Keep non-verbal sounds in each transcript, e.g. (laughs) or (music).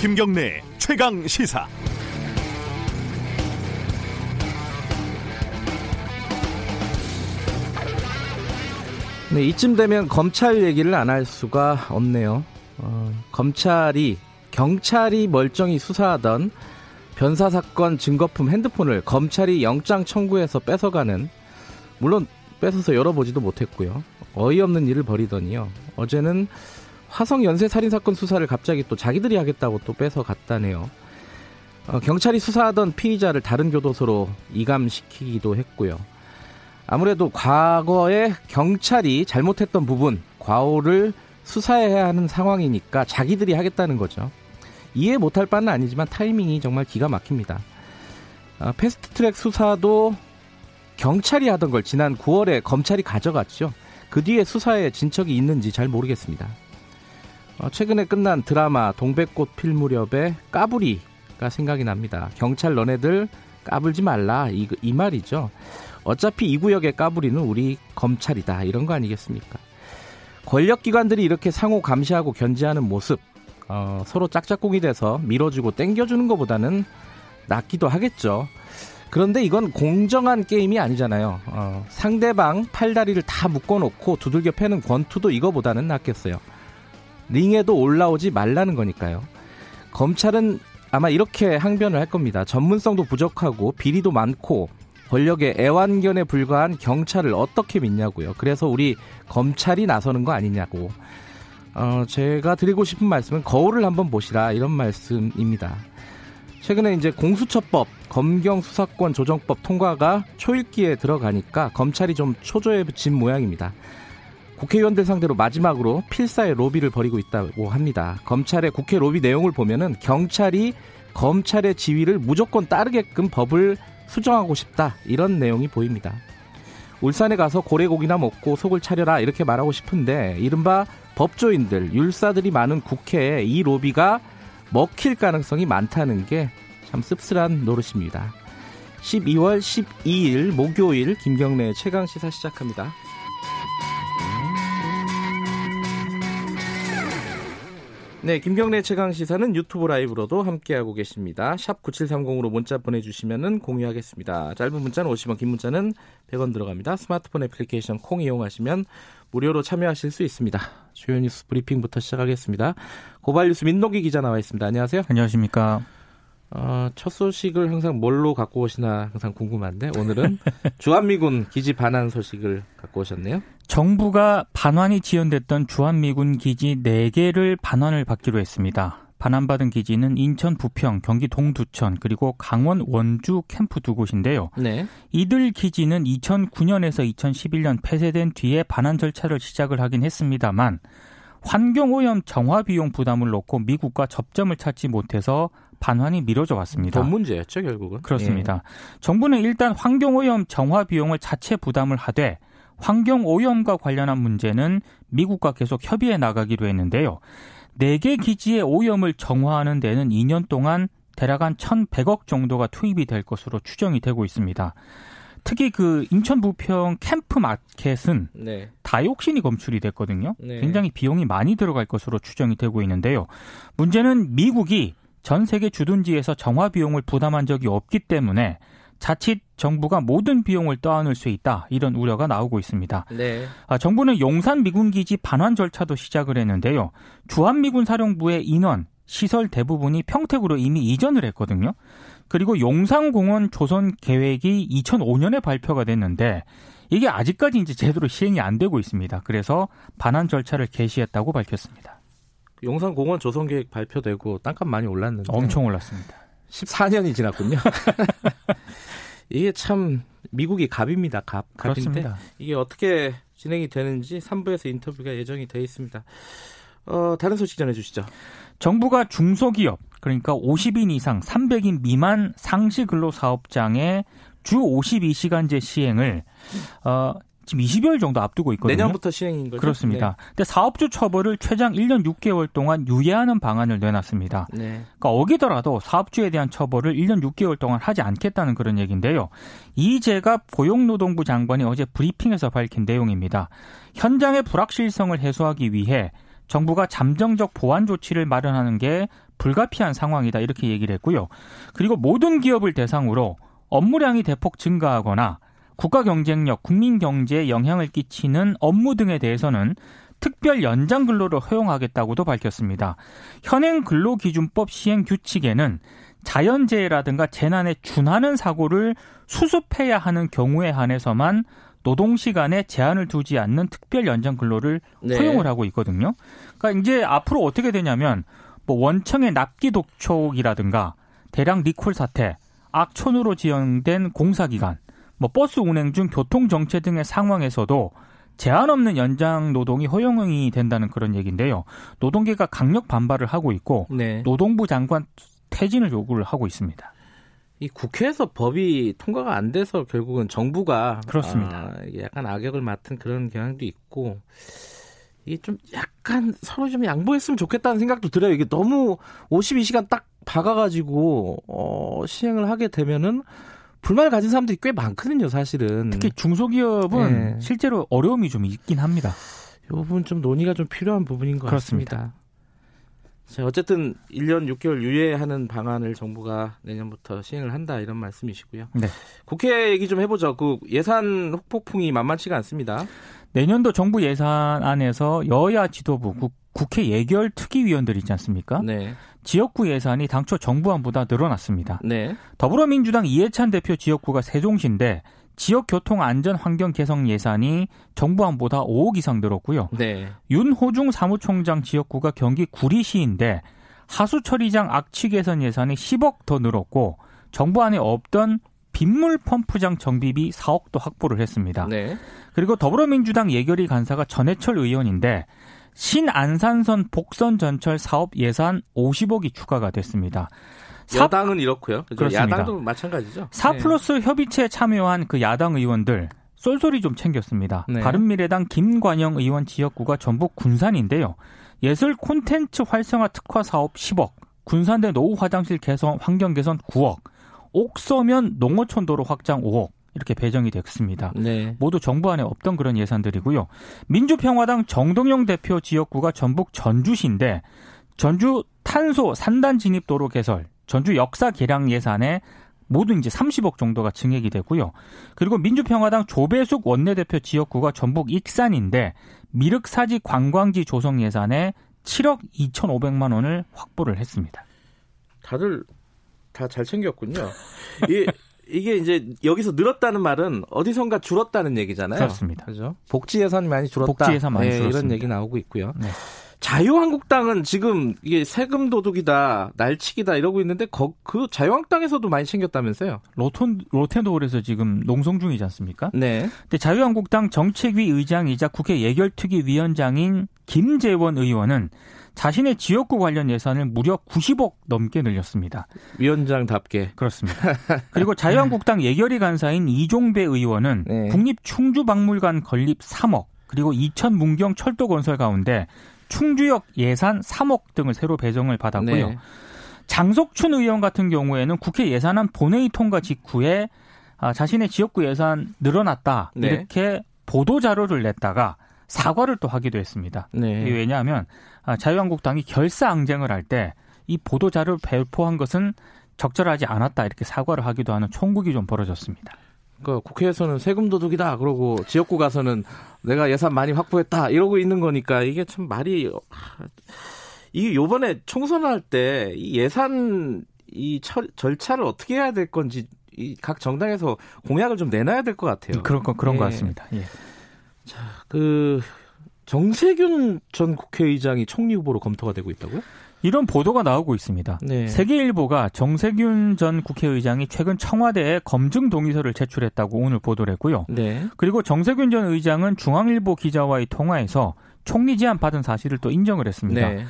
김경래 최강 시사. 네, 이쯤 되면 검찰 얘기를 안 할 수가 없네요. 어, 검찰이 경찰이 멀쩡히 수사하던 변사 사건 증거품 핸드폰을 검찰이 영장 청구해서 뺏어가는 물론 뺏어서 열어보지도 못했고요. 어이없는 일을 벌이더니요. 어제는 화성 연쇄 살인 사건 수사를 갑자기 또 자기들이 하겠다고 또 뺏어 갔다네요. 어, 경찰이 수사하던 피의자를 다른 교도소로 이감시키기도 했고요. 아무래도 과거에 경찰이 잘못했던 부분, 과오를 수사해야 하는 상황이니까 자기들이 하겠다는 거죠. 이해 못할 바는 아니지만 타이밍이 정말 기가 막힙니다. 아, 패스트트랙 수사도 경찰이 하던 걸 지난 9월에 검찰이 가져갔죠. 그 뒤에 수사에 진척이 있는지 잘 모르겠습니다. 어, 최근에 끝난 드라마 동백꽃 필 무렵에 까불이가 생각이 납니다. 경찰 너네들 까불지 말라 이, 이 말이죠. 어차피 이 구역의 까불이는 우리 검찰이다 이런 거 아니겠습니까? 권력기관들이 이렇게 상호 감시하고 견제하는 모습 어, 서로 짝짝꿍이 돼서 밀어주고 땡겨주는 것보다는 낫기도 하겠죠. 그런데 이건 공정한 게임이 아니잖아요. 어, 상대방 팔다리를 다 묶어놓고 두들겨 패는 권투도 이거보다는 낫겠어요. 링에도 올라오지 말라는 거니까요. 검찰은 아마 이렇게 항변을 할 겁니다. 전문성도 부족하고 비리도 많고 권력의 애완견에 불과한 경찰을 어떻게 믿냐고요. 그래서 우리 검찰이 나서는 거 아니냐고. 어, 제가 드리고 싶은 말씀은 거울을 한번 보시라 이런 말씀입니다. 최근에 이제 공수처법, 검경수사권 조정법 통과가 초읽기에 들어가니까 검찰이 좀 초조해 진 모양입니다. 국회의원들 상대로 마지막으로 필사의 로비를 벌이고 있다고 합니다. 검찰의 국회 로비 내용을 보면은 경찰이 검찰의 지위를 무조건 따르게끔 법을 수정하고 싶다 이런 내용이 보입니다. 울산에 가서 고래고기나 먹고 속을 차려라 이렇게 말하고 싶은데 이른바 법조인들, 율사들이 많은 국회에 이 로비가 먹힐 가능성이 많다는 게 참 씁쓸한 노릇입니다. 12월 12일 목요일 김경래 최강 시사 시작합니다. 네, 김경래 최강 시사는 유튜브 라이브로도 함께하고 계십니다. 샵 9730으로 문자 보내주시면 공유하겠습니다. 짧은 문자는 50원, 긴 문자는 100원 들어갑니다. 스마트폰 애플리케이션 콩 이용하시면 무료로 참여하실 수 있습니다. 주요 뉴스 브리핑부터 시작하겠습니다. 고발 뉴스 민노기 기자 나와 있습니다. 안녕하세요. 안녕하십니까. 어, 첫 소식을 항상 뭘로 갖고 오시나 항상 궁금한데 오늘은 (laughs) 주한미군 기지 반환 소식을 갖고 오셨네요. 정부가 반환이 지연됐던 주한미군 기지 4개를 반환을 받기로 했습니다. 반환받은 기지는 인천 부평, 경기 동두천, 그리고 강원 원주 캠프 두 곳인데요. 네. 이들 기지는 2009년에서 2011년 폐쇄된 뒤에 반환 절차를 시작을 하긴 했습니다만 환경오염 정화 비용 부담을 놓고 미국과 접점을 찾지 못해서 반환이 미뤄져 왔습니다. 돈 문제였죠, 결국은. 그렇습니다. 예. 정부는 일단 환경오염 정화 비용을 자체 부담을 하되 환경 오염과 관련한 문제는 미국과 계속 협의해 나가기로 했는데요. 4개 기지의 오염을 정화하는 데는 2년 동안 대략 한 1,100억 정도가 투입이 될 것으로 추정이 되고 있습니다. 특히 그 인천 부평 캠프 마켓은 네. 다이옥신이 검출이 됐거든요. 네. 굉장히 비용이 많이 들어갈 것으로 추정이 되고 있는데요. 문제는 미국이 전 세계 주둔지에서 정화 비용을 부담한 적이 없기 때문에 자칫 정부가 모든 비용을 떠안을 수 있다 이런 우려가 나오고 있습니다. 네. 아, 정부는 용산 미군 기지 반환 절차도 시작을 했는데요. 주한 미군 사령부의 인원 시설 대부분이 평택으로 이미 이전을 했거든요. 그리고 용산공원 조선 계획이 2005년에 발표가 됐는데 이게 아직까지 이제 제대로 시행이 안 되고 있습니다. 그래서 반환 절차를 개시했다고 밝혔습니다. 용산공원 조선 계획 발표되고 땅값 많이 올랐는데 엄청 올랐습니다. 14년이 지났군요. (laughs) 이게 참 미국이 갑입니다. 갑. 갑인데 그렇습니다. 이게 어떻게 진행이 되는지 3부에서 인터뷰가 예정이 돼 있습니다. 어, 다른 소식 전해 주시죠. 정부가 중소기업 그러니까 50인 이상 300인 미만 상시 근로 사업장의 주 52시간제 시행을 어, 지금 20여일 정도 앞두고 있거든요. 내년부터 시행인 거죠? 그렇습니다. 네. 근데 사업주 처벌을 최장 1년 6개월 동안 유예하는 방안을 내놨습니다. 네. 그러니까 어기더라도 사업주에 대한 처벌을 1년 6개월 동안 하지 않겠다는 그런 얘기인데요. 이제가 고용노동부 장관이 어제 브리핑에서 밝힌 내용입니다. 현장의 불확실성을 해소하기 위해 정부가 잠정적 보완 조치를 마련하는 게 불가피한 상황이다 이렇게 얘기를 했고요. 그리고 모든 기업을 대상으로 업무량이 대폭 증가하거나 국가 경쟁력, 국민 경제에 영향을 끼치는 업무 등에 대해서는 특별 연장 근로를 허용하겠다고도 밝혔습니다. 현행 근로기준법 시행 규칙에는 자연재해라든가 재난에 준하는 사고를 수습해야 하는 경우에 한해서만 노동 시간에 제한을 두지 않는 특별 연장 근로를 네. 허용을 하고 있거든요. 그러니까 이제 앞으로 어떻게 되냐면 뭐 원청의 납기 독촉이라든가 대량 리콜 사태, 악천후로 지연된 공사 기간, 뭐 버스 운행 중 교통 정체 등의 상황에서도 제한 없는 연장 노동이 허용이 된다는 그런 얘기인데요. 노동계가 강력 반발을 하고 있고 네. 노동부 장관 퇴진을 요구를 하고 있습니다. 이 국회에서 법이 통과가 안 돼서 결국은 정부가 그렇습니다. 아, 약간 악역을 맡은 그런 경향도 있고 이게 좀 약간 서로 좀 양보했으면 좋겠다는 생각도 들어요. 이게 너무 52시간 딱 박아가지고 어, 시행을 하게 되면은 불만을 가진 사람들이 꽤 많거든요, 사실은. 특히 중소기업은 네. 실제로 어려움이 좀 있긴 합니다. 이 부분 좀 논의가 좀 필요한 부분인 것 그렇습니다. 같습니다. 자, 어쨌든 1년 6개월 유예하는 방안을 정부가 내년부터 시행을 한다 이런 말씀이시고요. 네. 국회 얘기 좀 해보죠. 그 예산 폭풍이 만만치가 않습니다. 내년도 정부 예산안에서 여야 지도부 국, 국회 예결 특위위원들 있지 않습니까? 네. 지역구 예산이 당초 정부안보다 늘어났습니다. 네. 더불어민주당 이해찬 대표 지역구가 세종시인데 지역 교통 안전 환경 개선 예산이 정부안보다 5억 이상 늘었고요. 네. 윤호중 사무총장 지역구가 경기 구리시인데 하수 처리장 악취 개선 예산이 10억 더 늘었고 정부안에 없던 빗물 펌프장 정비비 4억도 확보를 했습니다. 네. 그리고 더불어민주당 예결위 간사가 전해철 의원인데 신안산선 복선 전철 사업 예산 50억이 추가가 됐습니다. 야당은 이렇고요. 그렇습니다. 야당도 마찬가지죠. 4 플러스 네. 협의체에 참여한 그 야당 의원들 쏠쏠이 좀 챙겼습니다. 네. 바른미래당 김관영 의원 지역구가 전북 군산인데요. 예술 콘텐츠 활성화 특화 사업 10억, 군산대 노후 화장실 개선 환경 개선 9억, 옥서면 농어촌 도로 확장 5억, 이렇게 배정이 됐습니다. 네. 모두 정부 안에 없던 그런 예산들이고요. 민주평화당 정동영 대표 지역구가 전북 전주시인데 전주 탄소 산단 진입 도로 개설, 전주 역사 개량 예산에 모두 이제 30억 정도가 증액이 되고요. 그리고 민주평화당 조배숙 원내대표 지역구가 전북 익산인데 미륵사지 관광지 조성 예산에 7억 2,500만 원을 확보를 했습니다. 다들 다 잘 챙겼군요. (laughs) 이 이게 이제 여기서 늘었다는 말은 어디선가 줄었다는 얘기잖아요. 그렇습니다. 그죠? 복지 예산이 많이 줄었다. 복지 예산 많이 네, 줄었습니다. 이런 얘기 나오고 있고요. 네. 자유한국당은 지금 이게 세금 도둑이다, 날치기다 이러고 있는데 거, 그 자유한국당에서도 많이 챙겼다면서요? 로톤 로텐도홀에서 지금 농성 중이지 않습니까? 네. 근데 자유한국당 정책위 의장이자 국회 예결특위 위원장인 김재원 의원은 자신의 지역구 관련 예산을 무려 90억 넘게 늘렸습니다. 위원장답게. 그렇습니다. 그리고 자유한국당 예결위 간사인 이종배 의원은 네. 국립충주박물관 건립 3억, 그리고 이천 문경 철도 건설 가운데 충주역 예산 3억 등을 새로 배정을 받았고요. 네. 장석춘 의원 같은 경우에는 국회 예산안 본회의 통과 직후에 아, 자신의 지역구 예산 늘어났다 네. 이렇게 보도 자료를 냈다가 사과를 또 하기도 했습니다. 네. 왜냐하면 아, 자유한국당이 결사항쟁을 할 때 이 보도 자료를 배포한 것은 적절하지 않았다 이렇게 사과를 하기도 하는 총국이 좀 벌어졌습니다. 그러니까 국회에서는 세금 도둑이다 그러고 지역구 가서는 내가 예산 많이 확보했다 이러고 있는 거니까 이게 참 말이 이게 요번에 총선할 때 이 예산 이 철, 절차를 어떻게 해야 될 건지 이 각 정당에서 공약을 좀 내놔야 될 것 같아요. 그런 거 그런 예. 것 같습니다. 예. 자, 그 정세균 전 국회의장이 총리 후보로 검토가 되고 있다고요? 이런 보도가 나오고 있습니다. 네. 세계일보가 정세균 전 국회의장이 최근 청와대에 검증 동의서를 제출했다고 오늘 보도를 했고요. 네. 그리고 정세균 전 의장은 중앙일보 기자와의 통화에서 총리 제안 받은 사실을 또 인정을 했습니다. 네.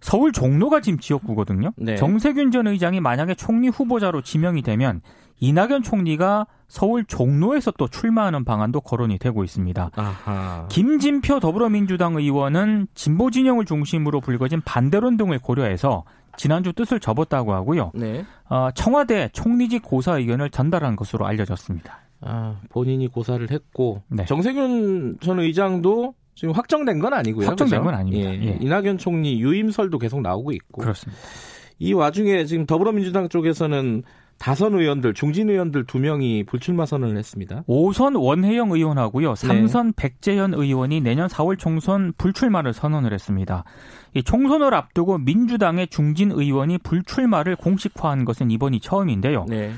서울 종로가 지금 지역구거든요. 네. 정세균 전 의장이 만약에 총리 후보자로 지명이 되면 이낙연 총리가 서울 종로에서 또 출마하는 방안도 거론이 되고 있습니다. 아하. 김진표 더불어민주당 의원은 진보 진영을 중심으로 불거진 반대론 등을 고려해서 지난주 뜻을 접었다고 하고요. 네. 어, 청와대 총리직 고사 의견을 전달한 것으로 알려졌습니다. 아, 본인이 고사를 했고 네. 정세균 전 의장도 지금 확정된 건 아니고요. 확정된 그렇죠? 건 아닙니다. 예. 예. 이낙연 총리 유임설도 계속 나오고 있고 그렇습니다. 이 와중에 지금 더불어민주당 쪽에서는 다선 의원들, 중진 의원들 두 명이 불출마 선언을 했습니다. 5선 원혜영 의원하고요. 3선 네. 백재현 의원이 내년 4월 총선 불출마를 선언을 했습니다. 이 총선을 앞두고 민주당의 중진 의원이 불출마를 공식화한 것은 이번이 처음인데요. 네.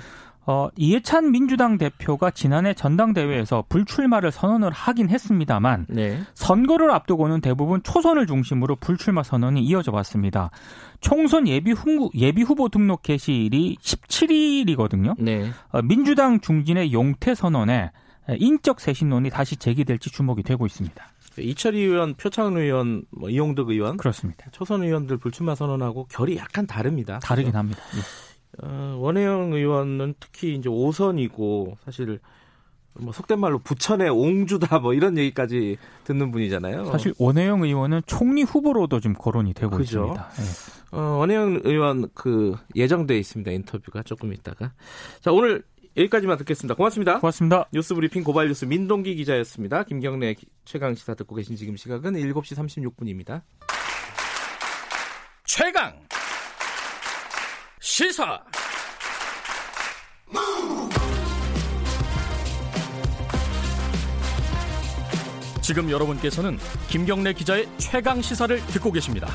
어, 이해찬 민주당 대표가 지난해 전당대회에서 불출마를 선언을 하긴 했습니다만 네. 선거를 앞두고는 대부분 초선을 중심으로 불출마 선언이 이어져 왔습니다. 총선 예비 후보, 예비 후보 등록 개시일이 17일이거든요. 네. 어, 민주당 중진의 용태 선언에 인적 쇄신론이 다시 제기될지 주목이 되고 있습니다. 이철희 의원, 표창 의원, 뭐 이용덕 의원 그렇습니다. 초선 의원들 불출마 선언하고 결이 약간 다릅니다. 다르긴 그렇죠? 합니다. 네. 어, 원혜영 의원은 특히 이제 5선이고 사실 뭐 속된 말로 부천의 옹주다 뭐 이런 얘기까지 듣는 분이잖아요. 사실 원혜영 의원은 총리 후보로도 지금 거론이 되고 그죠? 있습니다. 네. 어, 원혜영 의원 그 예정돼 있습니다. 인터뷰가 조금 있다가. 자, 오늘 여기까지만 듣겠습니다. 고맙습니다. 고맙습니다. 뉴스 브리핑 고발 뉴스 민동기 기자였습니다. 김경래 최강 시사 듣고 계신 지금 시각은 7시 36분입니다. 최강 시사 지금 여러분께서는 김경래 기자의 최강 시사를 듣고 계십니다.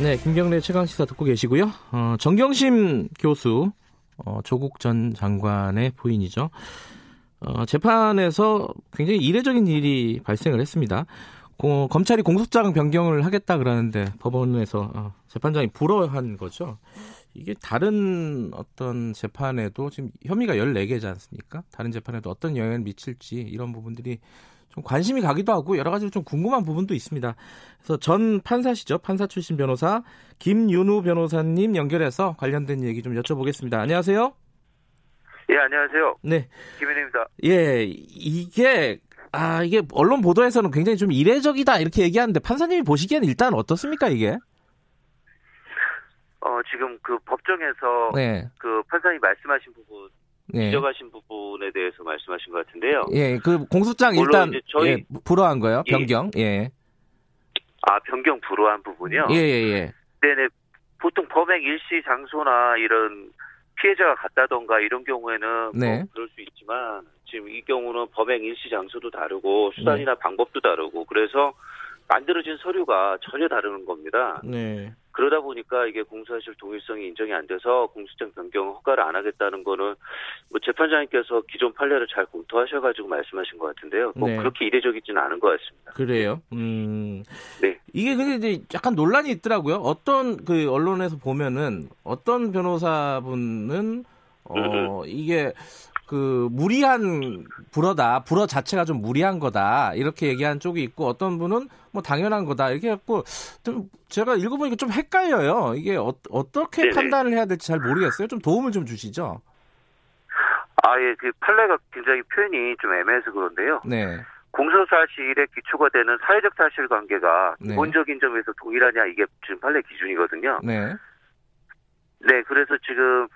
네, 김경래 최강 시사 듣고 계시고요. 어, 정경심 교수, 어, 조국 전 장관의 부인이죠. 어, 재판에서 굉장히 이례적인 일이 발생을 했습니다. 고, 검찰이 공소장 변경을 하겠다 그러는데 법원에서 어, 재판장이 불허한 거죠. 이게 다른 어떤 재판에도 지금 혐의가 14개지 않습니까? 다른 재판에도 어떤 영향을 미칠지 이런 부분들이 좀 관심이 가기도 하고 여러 가지 좀 궁금한 부분도 있습니다. 그래서 전 판사시죠. 판사 출신 변호사 김윤우 변호사님 연결해서 관련된 얘기 좀 여쭤보겠습니다. 안녕하세요. 예, 안녕하세요. 네. 김윤우입니다. 예, 이게 아, 이게 언론 보도에서는 굉장히 좀 이례적이다 이렇게 얘기하는데 판사님이 보시기에는 일단 어떻습니까, 이게? 어, 지금 그 법정에서 네. 그 판사님 말씀하신 부분 네. 지적하신 부분에 대해서 말씀하신 것 같은데요. 예, 그 공소장 일단 저희 예, 불허한 거요, 예. 변경. 예. 아, 변경 불허한 부분이요? 예, 예, 예. 네네. 보통 범행 일시 장소나 이런 피해자가 갔다던가 이런 경우에는 뭐 네. 뭐 그럴 수 있지만 지금 이 경우는 범행 일시 장소도 다르고 수단이나 네. 방법도 다르고 그래서 만들어진 서류가 전혀 다른 겁니다. 네. 그러다 보니까 이게 공소사실 동일성이 인정이 안 돼서 공소장 변경 허가를 안 하겠다는 거는 뭐 재판장님께서 기존 판례를 잘 검토하셔가지고 말씀하신 것 같은데요. 뭐 네. 그렇게 이례적이지는 않은 것 같습니다. 그래요. 음. 네. 이게 근데 이제 약간 논란이 있더라고요. 어떤 그 언론에서 보면은 어떤 변호사분은 어 이게 그 무리한 불어다 불어 자체가 좀 무리한 거다 이렇게 얘기한 쪽이 있고 어떤 분은 뭐 당연한 거다. 이렇게 했고 좀 제가 읽어보니까 좀 헷갈려요. 이게 어, 떻게 판단을 해야 될지 잘 모르겠어요. 좀 도움을 좀 주시죠. 아예 그 판례가 굉장히 표현이 좀 애매해서 그런데요. 네. 공소사실의 기초가 되는 사회적 사실관계가 네. 기본적인 점에서 동일하냐 이게 지금 판례 기준이거든요. 네. 네 그래서 지금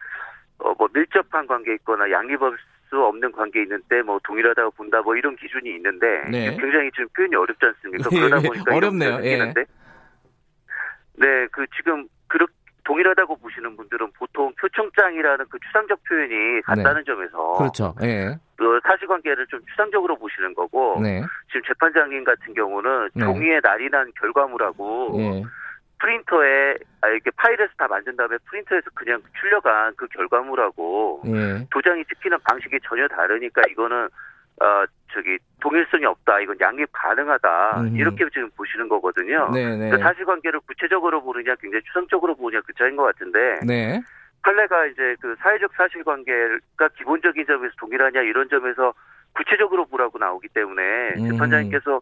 어, 뭐 밀접한 관계 있거나 양립할 수 없는 관계 있는데 뭐 동일하다고 본다 뭐 이런 기준이 있는데 네. 굉장히 지금 표현이 어렵지 않습니까? 그러다 보니까 어렵네요. 예. 네, 그 지금 그렇게 동일하다고 보시는 분들은 보통 표창장이라는 그 추상적 표현이 같다는 네. 점에서 그렇죠. 예. 그 사실관계를 좀 추상적으로 보시는 거고 네. 지금 재판장님 같은 경우는 네. 종이에 날이 난 결과물하고 예. 프린터에 아, 이렇게 파일에서 다 만든 다음에 프린터에서 그냥 출력한 그 결과물하고 예. 도장이 찍히는 방식이 전혀 다르니까 이거는 어 저기 동일성이 없다. 이건 양립 가능하다. 음. 이렇게 지금 보시는 거거든요. 네, 네. 그 사실관계를 구체적으로 보느냐, 굉장히 추상적으로 보느냐 그 차이인 것 같은데. 네. 판례가 이제 그 사회적 사실관계가 기본적인 점에서 동일하냐 이런 점에서 구체적으로 보라고 나오기 때문에 음. 재판장님께서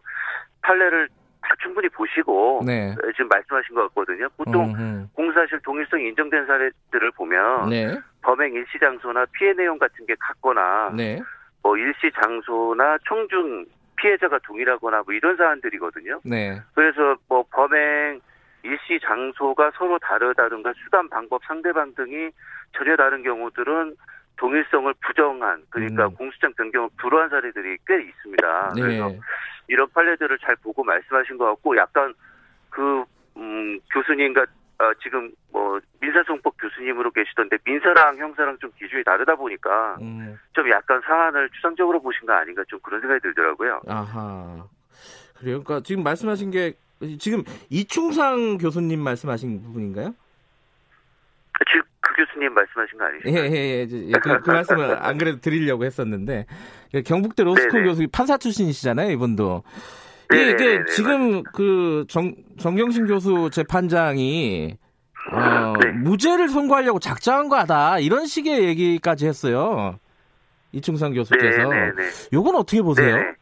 판례를 다 충분히 보시고 네. 지금 말씀하신 것 같거든요. 보통 음흠. 공사실 동일성이 인정된 사례들을 보면 네. 범행 일시 장소나 피해 내용 같은 게 같거나 네. 뭐 일시 장소나 총중 피해자가 동일하거나 뭐 이런 사안들이거든요. 네. 그래서 뭐 범행 일시 장소가 서로 다르다든가 수단 방법 상대방 등이 전혀 다른 경우들은 동일성을 부정한 그러니까 음. 공수장 변경을 불허한 사례들이 꽤 있습니다. 네. 그래서 이런 판례들을 잘 보고 말씀하신 것 같고 약간 그 음, 교수님과 어, 지금 뭐 민사송법 교수님으로 계시던데 민사랑 형사랑 좀 기준이 다르다 보니까 음. 좀 약간 사안을 추상적으로 보신 거 아닌가 좀 그런 생각이 들더라고요. 아하. 그래요. 그러니까 지금 말씀하신 게 지금 이충상 교수님 말씀하신 부분인가요? 그 교수님 말씀하신 거 아니시죠? 예, 예, 예. 그, 그 말씀을 안 그래도 드리려고 했었는데 경북대 로스쿨 교수 판사 출신이시잖아요, 이분도. 네, 이게 지금 그 정, 정경심 교수 재판장이 어, 네. 무죄를 선고하려고 작정한 거다 이런 식의 얘기까지 했어요. 이충상 교수께서. 네, 네, 네. 요건 어떻게 보세요? 네.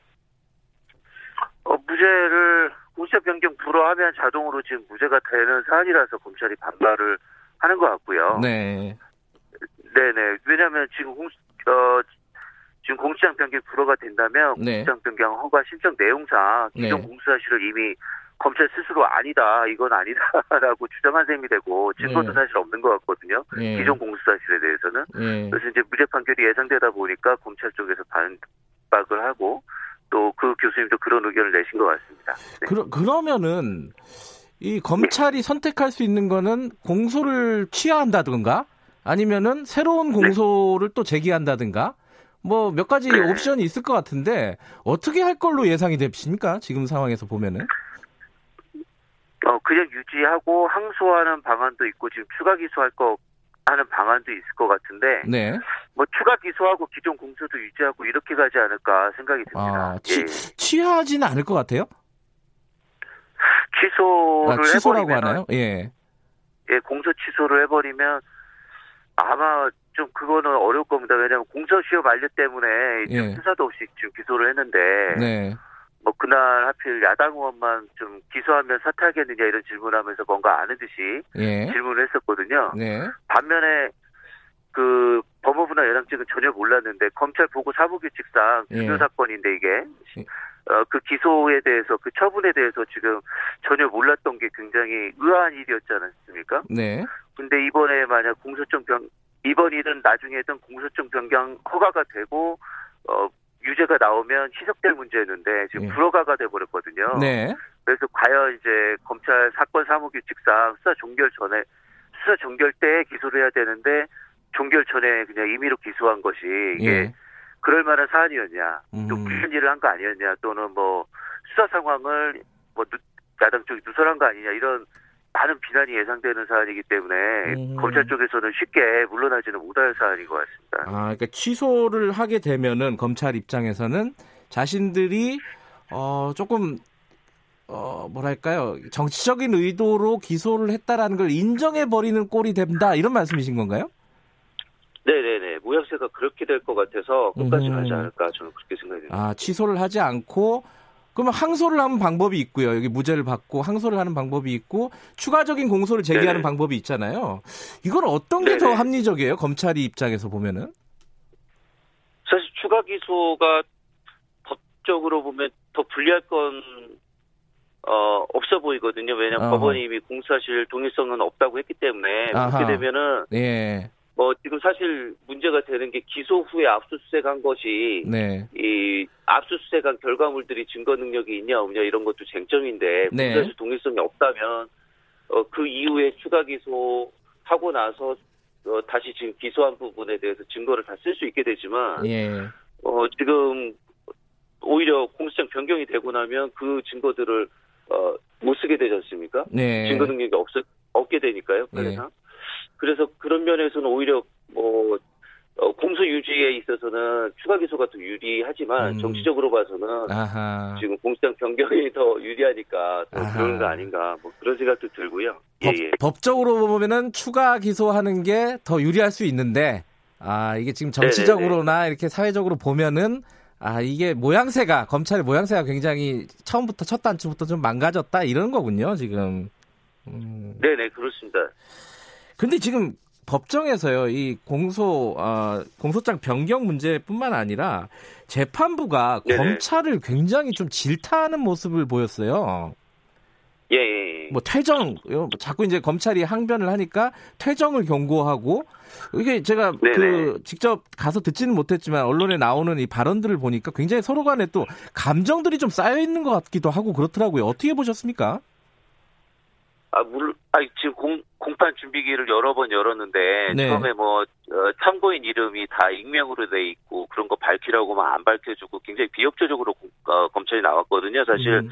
어, 무죄를 공수처 변경 불허하면 자동으로 지금 무죄가 되는 사안이라서 검찰이 반발을 하는 것 같고요. 네. 네네. 왜냐하면 지금 공, 어, 지금 공시장 변경 불허가 된다면 네. 공시장 변경 허가 신청 내용상 기존 네. 공수사실을 이미 검찰 스스로 아니다, 이건 아니다라고 (laughs) 주장한 셈이 되고 증거도 네. 사실 없는 것 같거든요. 네. 기존 공수사실에 대해서는. 네. 그래서 이제 무죄 판결이 예상되다 보니까 검찰 쪽에서 반박을 하고 또 그 교수님도 그런 의견을 내신 것 같습니다. 네. 그러, 그러면은 이 검찰이 선택할 수 있는 거는 공소를 취하한다든가 아니면은 새로운 공소를 또 제기한다든가 뭐 몇 가지 네. 옵션이 있을 것 같은데 어떻게 할 걸로 예상이 되십니까? 지금 상황에서 보면은. 어 그냥 유지하고 항소하는 방안도 있고 지금 추가 기소할 거 하는 방안도 있을 것 같은데. 네. 뭐 추가 기소하고 기존 공소도 유지하고 이렇게 가지 않을까 생각이 듭니다. 아, 취, 예. 취하지는 않을 것 같아요? 취소를 아, 취소라고 하나요? 예. 예, 공소 취소를 해버리면 아마 좀 그거는 어려울 겁니다. 왜냐하면 공소시효 만료 때문에 예. 수사도 없이 지금 기소를 했는데 네. 뭐 그날 하필 야당 의원만 좀 기소하면 사퇴하겠느냐 이런 질문하면서 뭔가 아는 듯이 예. 질문을 했었거든요. 네. 반면에 그 법무부나 여당 측은 전혀 몰랐는데 검찰 보고 사무규칙상 중요 예. 사건인데 이게 예. 어, 그 기소에 대해서 그 처분에 대해서 지금 전혀 몰랐던 게 굉장히 의아한 일이었지 않았습니까? 네. 근데 이번에 만약 공소장 변 이번 일은 나중에든 공소장 변경 허가가 되고 어 유죄가 나오면 희석될 문제였는데 지금 예. 불허가가 돼 버렸거든요. 네. 그래서 과연 이제 검찰 사건 사무 규칙상 수사 종결 전에 수사 종결 때 기소를 해야 되는데 종결 전에 그냥 임의로 기소한 것이 이게 예. 그럴 만한 사안이었냐, 음. 또 무슨 일을 한 거 아니었냐, 또는 뭐 수사 상황을 뭐 야당 쪽이 누설한 거 아니냐 이런 많은 비난이 예상되는 사안이기 때문에 음. 검찰 쪽에서는 쉽게 물러나지는 못할 사안인 것 같습니다. 아, 그러니까 취소를 하게 되면은 검찰 입장에서는 자신들이 어 조금 어 뭐랄까요 정치적인 의도로 기소를 했다라는 걸 인정해 버리는 꼴이 된다 이런 말씀이신 건가요? 네네네 모양새가 그렇게 될 것 같아서 끝까지 음. 하지 않을까 저는 그렇게 생각이 듭니다. 아 취소를 하지 않고 그러면 항소를 하는 방법이 있고요. 여기 무죄를 받고 항소를 하는 방법이 있고 추가적인 공소를 제기하는 네네. 방법이 있잖아요. 이건 어떤 게 더 합리적이에요? 검찰이 입장에서 보면은? 사실 추가 기소가 법적으로 보면 더 불리할 건 어, 없어 보이거든요. 왜냐하면 어허. 법원이 이미 공사실 동일성은 없다고 했기 때문에 아하. 그렇게 되면은 예. 뭐 지금 사실 문제가 되는 게 기소 후에 압수수색한 것이 네. 이 압수수색한 결과물들이 증거 능력이 있냐 없냐 이런 것도 쟁점인데 네. 문제에서 동일성이 없다면 어, 그 이후에 추가 기소하고 나서 어, 다시 지금 기소한 부분에 대해서 증거를 다 쓸 수 있게 되지만 예. 어, 지금 오히려 공수장 변경이 되고 나면 그 증거들을 어, 못 쓰게 되지 않습니까? 네. 증거 능력이 없, 없게 되니까요. 그래서 네. 그래서 그런 면에서는 오히려 뭐 어, 공소 유지에 있어서는 추가 기소가 더 유리하지만 음. 정치적으로 봐서는 아하. 지금 공수장 변경이 (laughs) 더 유리하니까 더 그런 거 아닌가 뭐 그런 생각도 들고요. 법, 예, 예. 법적으로 보면은 추가 기소하는 게 더 유리할 수 있는데 아 이게 지금 정치적으로나 네네네. 이렇게 사회적으로 보면은 아 이게 모양새가 검찰의 모양새가 굉장히 처음부터 첫 단추부터 좀 망가졌다 이런 거군요 지금. 음. 네네 그렇습니다. 근데 지금 법정에서요, 이 공소, 어, 공소장 변경 문제뿐만 아니라 재판부가 네네. 검찰을 굉장히 좀 질타하는 모습을 보였어요. 예, 예, 예. 뭐 퇴정, 자꾸 이제 검찰이 항변을 하니까 퇴정을 경고하고 이게 제가 네네. 그 직접 가서 듣지는 못했지만 언론에 나오는 이 발언들을 보니까 굉장히 서로 간에 또 감정들이 좀 쌓여 있는 것 같기도 하고 그렇더라고요. 어떻게 보셨습니까? 아, 물, 아, 지금 공, 공판 준비기를 여러 번 열었는데, 네. 처음에 뭐, 어, 참고인 이름이 다 익명으로 돼 있고, 그런 거 밝히라고만 안 밝혀주고, 굉장히 비협조적으로 공, 어, 검찰이 나왔거든요. 사실, 음.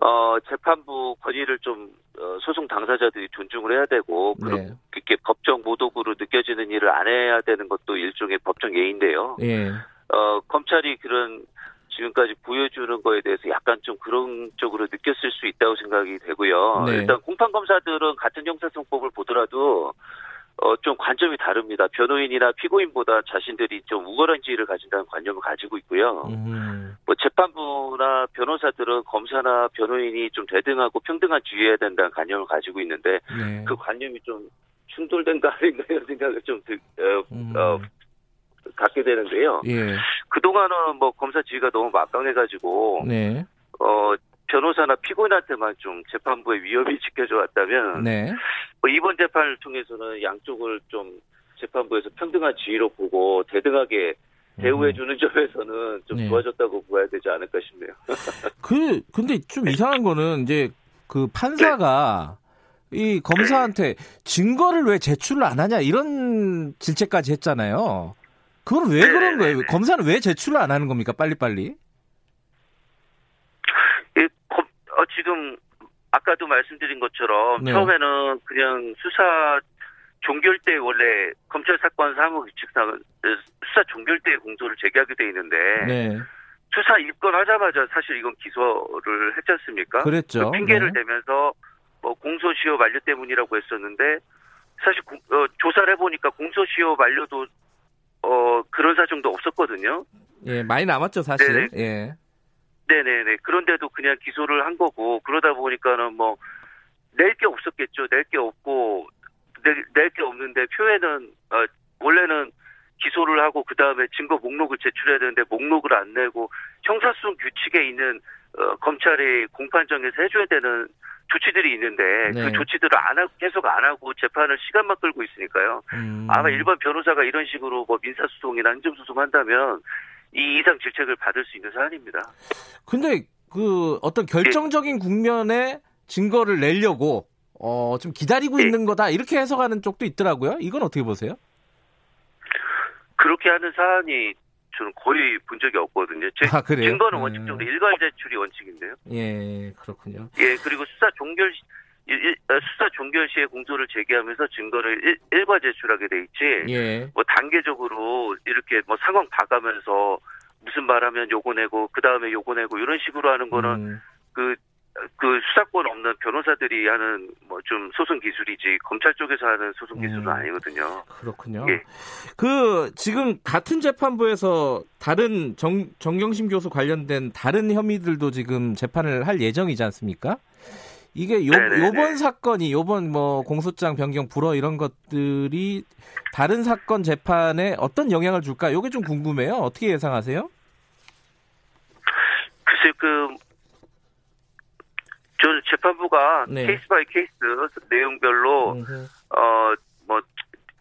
어, 재판부 권위를 좀, 어, 소송 당사자들이 존중을 해야 되고, 네. 그렇게 법정 모독으로 느껴지는 일을 안 해야 되는 것도 일종의 법정 예인데요. 예. 어, 검찰이 그런, 지금까지 보여주는 거에 대해서 약간 좀 그런 쪽으로 느꼈을 수 있다고 생각이 되고요. 네. 일단 공판 검사들은 같은 형사성법을 보더라도 어, 좀 관점이 다릅니다. 변호인이나 피고인보다 자신들이 좀 우월한 지위를 가진다는 관념을 가지고 있고요. 음. 뭐 재판부나 변호사들은 검사나 변호인이 좀 대등하고 평등한 지위해야 된다는 관념을 가지고 있는데 네. 그 관념이 좀 충돌된 거 아닌가 이런 생각을 좀 드, 어, 음. 어, 갖게 되는데요. 예. 그동안은 뭐 검사 지위가 너무 막강해가지고, 네. 어, 변호사나 피고인한테만 좀 재판부의 위협이 (laughs) 지켜져 왔다면, 네. 뭐 이번 재판을 통해서는 양쪽을 좀 재판부에서 평등한 지위로 보고 대등하게 대우해주는 음. 점에서는 좀 네. 좋아졌다고 보아야 되지 않을까 싶네요. (laughs) 그, 근데 좀 이상한 거는 이제 그 판사가 네. 이 검사한테 증거를 왜 제출을 안 하냐 이런 질책까지 했잖아요. 그건 왜 그런 거예요? 네. 검사는 왜 제출을 안 하는 겁니까? 빨리빨리? 예, 검, 어, 지금 아까도 말씀드린 것처럼 네. 처음에는 그냥 수사 종결 때 원래 검찰 사건 사무 규칙상 수사 종결 때 공소를 제기하게 돼 있는데 네. 수사 입건하자마자 사실 이건 기소를 했지 않습니까? 그랬죠. 그 핑계를 네. 대면서 뭐 공소시효 만료 때문이라고 했었는데 사실 고, 어, 조사를 해보니까 공소시효 만료도 어, 그런 사정도 없었거든요. 예, 많이 남았죠, 사실. 네네. 예. 네네네. 그런데도 그냥 기소를 한 거고, 그러다 보니까는 뭐, 낼 게 없었겠죠. 낼 게 없고, 낼게 없는데, 표에는, 어, 원래는 기소를 하고, 그 다음에 증거 목록을 제출해야 되는데, 목록을 안 내고, 형사소송 규칙에 있는, 어, 검찰이 공판정에서 해줘야 되는 조치들이 있는데 네. 그 조치들을 안 하고 계속 안 하고 재판을 시간만 끌고 있으니까요. 음. 아마 일반 변호사가 이런 식으로 뭐 민사소송이나 행정소송 한다면 이 이상 질책을 받을 수 있는 사안입니다. 근데 그 어떤 결정적인 네. 국면에 증거를 내려고 어, 좀 기다리고 네. 있는 거다 이렇게 해석하는 쪽도 있더라고요. 이건 어떻게 보세요? 그렇게 하는 사안이 저는 거의 본 적이 없거든요. 제 아, 증거는 음. 원칙적으로 일괄 제출이 원칙인데요. 예, 그렇군요. 예, 그리고 수사 종결 어, 수사 종결 시에 공소를 제기하면서 증거를 일, 일괄 제출하게 돼 있지. 예. 뭐 단계적으로 이렇게 뭐 상황 봐가면서 무슨 말하면 요거 내고 그 다음에 요거 내고 이런 식으로 하는 거는 음. 그 그 수사권 없는 변호사들이 하는 뭐 좀 소송 기술이지 검찰 쪽에서 하는 소송 기술은 음, 아니거든요. 그렇군요. 예. 그 지금 같은 재판부에서 다른 정, 정경심 교수 관련된 다른 혐의들도 지금 재판을 할 예정이지 않습니까? 이게 요, 요번 사건이 요번 뭐 공소장 변경 불허 이런 것들이 다른 사건 재판에 어떤 영향을 줄까? 요게 좀 궁금해요. 어떻게 예상하세요? 글쎄 그 저는 재판부가 네. case by case 내용별로 어뭐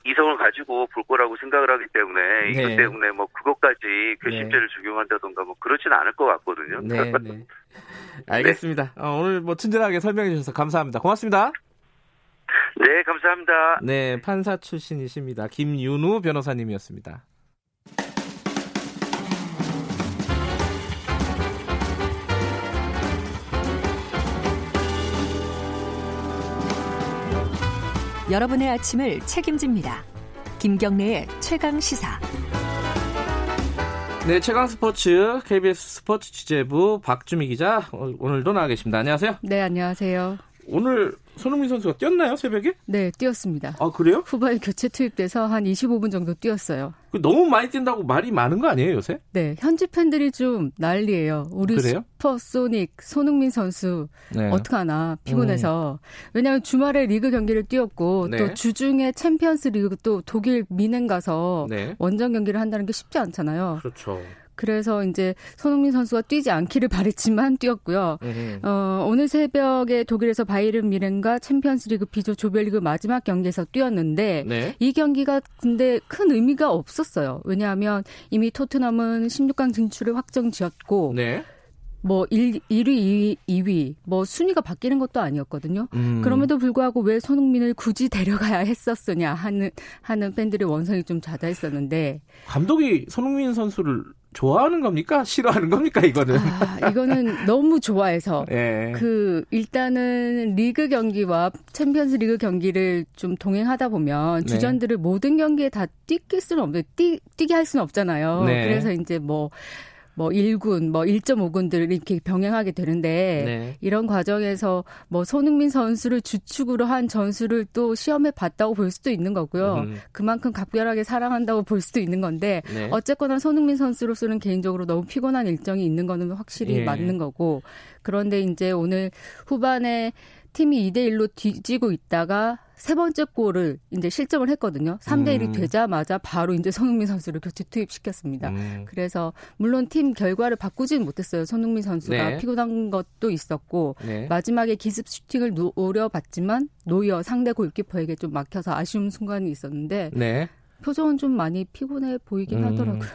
이성을 가지고 볼 거라고 생각을 하기 때문에 네. 이것 때문에 뭐 그것까지 괘씸죄를 네. 적용한다던가 뭐 그렇지는 않을 것 같거든요. 네, (laughs) 네. 알겠습니다. 어, 오늘 뭐 친절하게 설명해 주셔서 감사합니다. 고맙습니다. 네, 감사합니다. 네, 판사 출신이십니다. 김윤우 변호사님이었습니다. 여러분의 아침을 책임집니다. 김경래의 최강 시사. 네, 최강 스포츠 KBS 스포츠 취재부 박주미 기자 오늘도 나와 계십니다. 안녕하세요. 네, 안녕하세요. 오늘 손흥민 선수가 뛰었나요 새벽에? 네, 뛰었습니다. 아 그래요? 후반에 교체 투입돼서 한 25분 정도 뛰었어요. 그 너무 많이 뛴다고 말이 많은 거 아니에요 요새? 네, 현지 팬들이 좀 난리예요. 우리 그래요? 슈퍼소닉 손흥민 선수 네. 어떡하나 피곤해서 음. 왜냐하면 주말에 리그 경기를 뛰었고 네. 또 주중에 챔피언스 리그 또 독일 뮌헨 가서 네. 원정 경기를 한다는 게 쉽지 않잖아요. 그렇죠. 그래서 이제 손흥민 선수가 뛰지 않기를 (laughs) 바랬지만 뛰었고요. 어, 오늘 새벽에 독일에서 바이에른 뮌헨과 챔피언스리그 비조 조별리그 마지막 경기에서 뛰었는데 네. 이 경기가 근데 큰 의미가 없었어요. 왜냐하면 이미 토트넘은 16강 진출을 확정 지었고 네. 뭐 1, 1위, 2위, 2위 뭐 순위가 바뀌는 것도 아니었거든요. 음. 그럼에도 불구하고 왜 손흥민을 굳이 데려가야 했었느냐 하는 하는 팬들의 원성이 좀 자자했었는데 감독이 손흥민 선수를 좋아하는 겁니까? 싫어하는 겁니까? 이거는 아, 이거는 너무 좋아해서 네. (laughs) 그 일단은 리그 경기와 챔피언스 리그 경기를 좀 동행하다 보면 네. 주전들을 모든 경기에 다 뛰길 수는 없는데 뛰, 뛰게 할 수는 없잖아요. 네. 그래서 이제 뭐 뭐 1군, 뭐 1.5군들을 이렇게 병행하게 되는데 네. 이런 과정에서 뭐 손흥민 선수를 주축으로 한 전술을 또 시험에 봤다고 볼 수도 있는 거고요. 음. 그만큼 각별하게 사랑한다고 볼 수도 있는 건데 네. 어쨌거나 손흥민 선수로서는 개인적으로 너무 피곤한 일정이 있는 거는 확실히 예. 맞는 거고 그런데 이제 오늘 후반에 팀이 2대 1로 뒤지고 있다가 세 번째 골을 이제 실점을 했거든요. 3대 1이 음. 되자마자 바로 이제 손흥민 선수를 교체 투입시켰습니다. 음. 그래서 물론 팀 결과를 바꾸지는 못했어요. 손흥민 선수가 네. 피곤한 것도 있었고 네. 마지막에 기습 슈팅을 노려봤지만 노이어 상대 골키퍼에게 좀 막혀서 아쉬운 순간이 있었는데 네. 표정은 좀 많이 피곤해 보이긴 음. 하더라고요.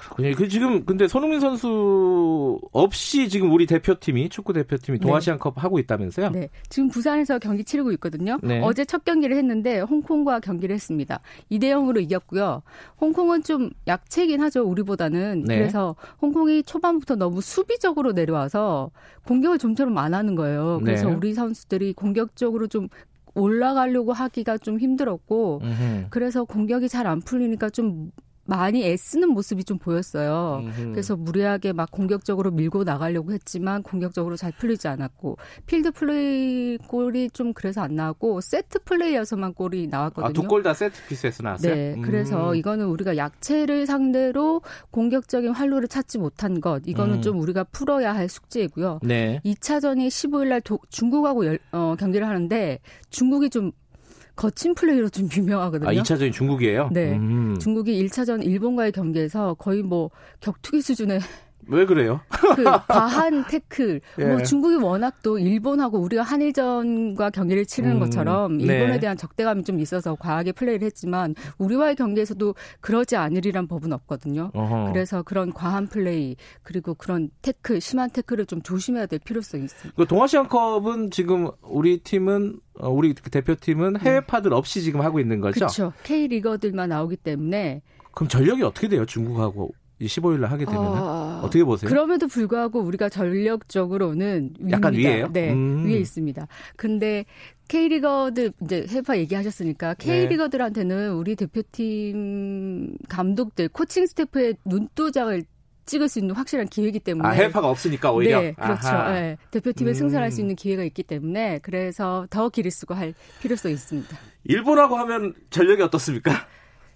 그렇군요. 그 지금 근데 손흥민 선수 없이 지금 우리 대표팀이 축구 대표팀이 네. 동아시안컵 네. 하고 있다면서요? 네. 지금 부산에서 경기 치르고 있거든요. 네. 어제 첫 경기를 했는데 홍콩과 경기를 했습니다. 2대 0으로 이겼고요. 홍콩은 좀 약체긴 하죠. 우리보다는. 네. 그래서 홍콩이 초반부터 너무 수비적으로 내려와서 공격을 좀처럼 안 하는 거예요. 그래서 네. 우리 선수들이 공격적으로 좀 올라가려고 하기가 좀 힘들었고 음흠. 그래서 공격이 잘 안 풀리니까 좀 많이 애쓰는 모습이 좀 보였어요. 음흠. 그래서 무리하게 막 공격적으로 밀고 나가려고 했지만 공격적으로 잘 풀리지 않았고 필드 플레이 골이 좀 그래서 안 나왔고 세트 플레이여서만 골이 나왔거든요. 아, 두골 다 세트 피스에서 나왔어요. 네, 음. 그래서 이거는 우리가 약체를 상대로 공격적인 활로를 찾지 못한 것 이거는 음. 좀 우리가 풀어야 할 숙제이고요. 네. 2차전이 15일 날 중국하고 열, 어, 경기를 하는데 중국이 좀 거친 플레이로 좀 (laughs) 유명하거든요. 아, 2차전이 중국이에요? 네. 음. 중국이 1차전 일본과의 경기에서 거의 뭐 격투기 수준의 왜 그래요? 그 과한 태클. (laughs) 예. 뭐 중국이 워낙 또 일본하고 우리가 한일전과 경기를 치르는 음, 것처럼 네. 일본에 네. 대한 적대감이 좀 있어서 과하게 플레이를 했지만 우리와의 경기에서도 그러지 않으리란 법은 없거든요. 어허. 그래서 그런 과한 플레이 그리고 그런 태클 심한 태클을 좀 조심해야 될 필요성이 있습니다. 그 동아시안컵은 지금 우리 팀은 어, 우리 대표팀은 해외 파들 없이 지금 하고 있는 거죠? 그렇죠. K 리거들만 나오기 때문에 그럼 전력이 어떻게 돼요? 중국하고 15일 날 하게 되면 아, 어떻게 보세요? 그럼에도 불구하고 우리가 전력적으로는 약간 위입니다. 위에요? 네, 음. 위에 있습니다. 근데 K리거들 이제 해파 얘기하셨으니까 K리거들한테는 우리 대표팀 감독들 코칭 스태프의 눈도장을 찍을 수 있는 확실한 기회이기 때문에 아, 해파가 없으니까 오히려 네, 그렇죠. 네, 대표팀에 음. 승선할 수 있는 기회가 있기 때문에 그래서 더 기를 쓰고 할 필요성이 있습니다. 일본하고 하면 전력이 어떻습니까?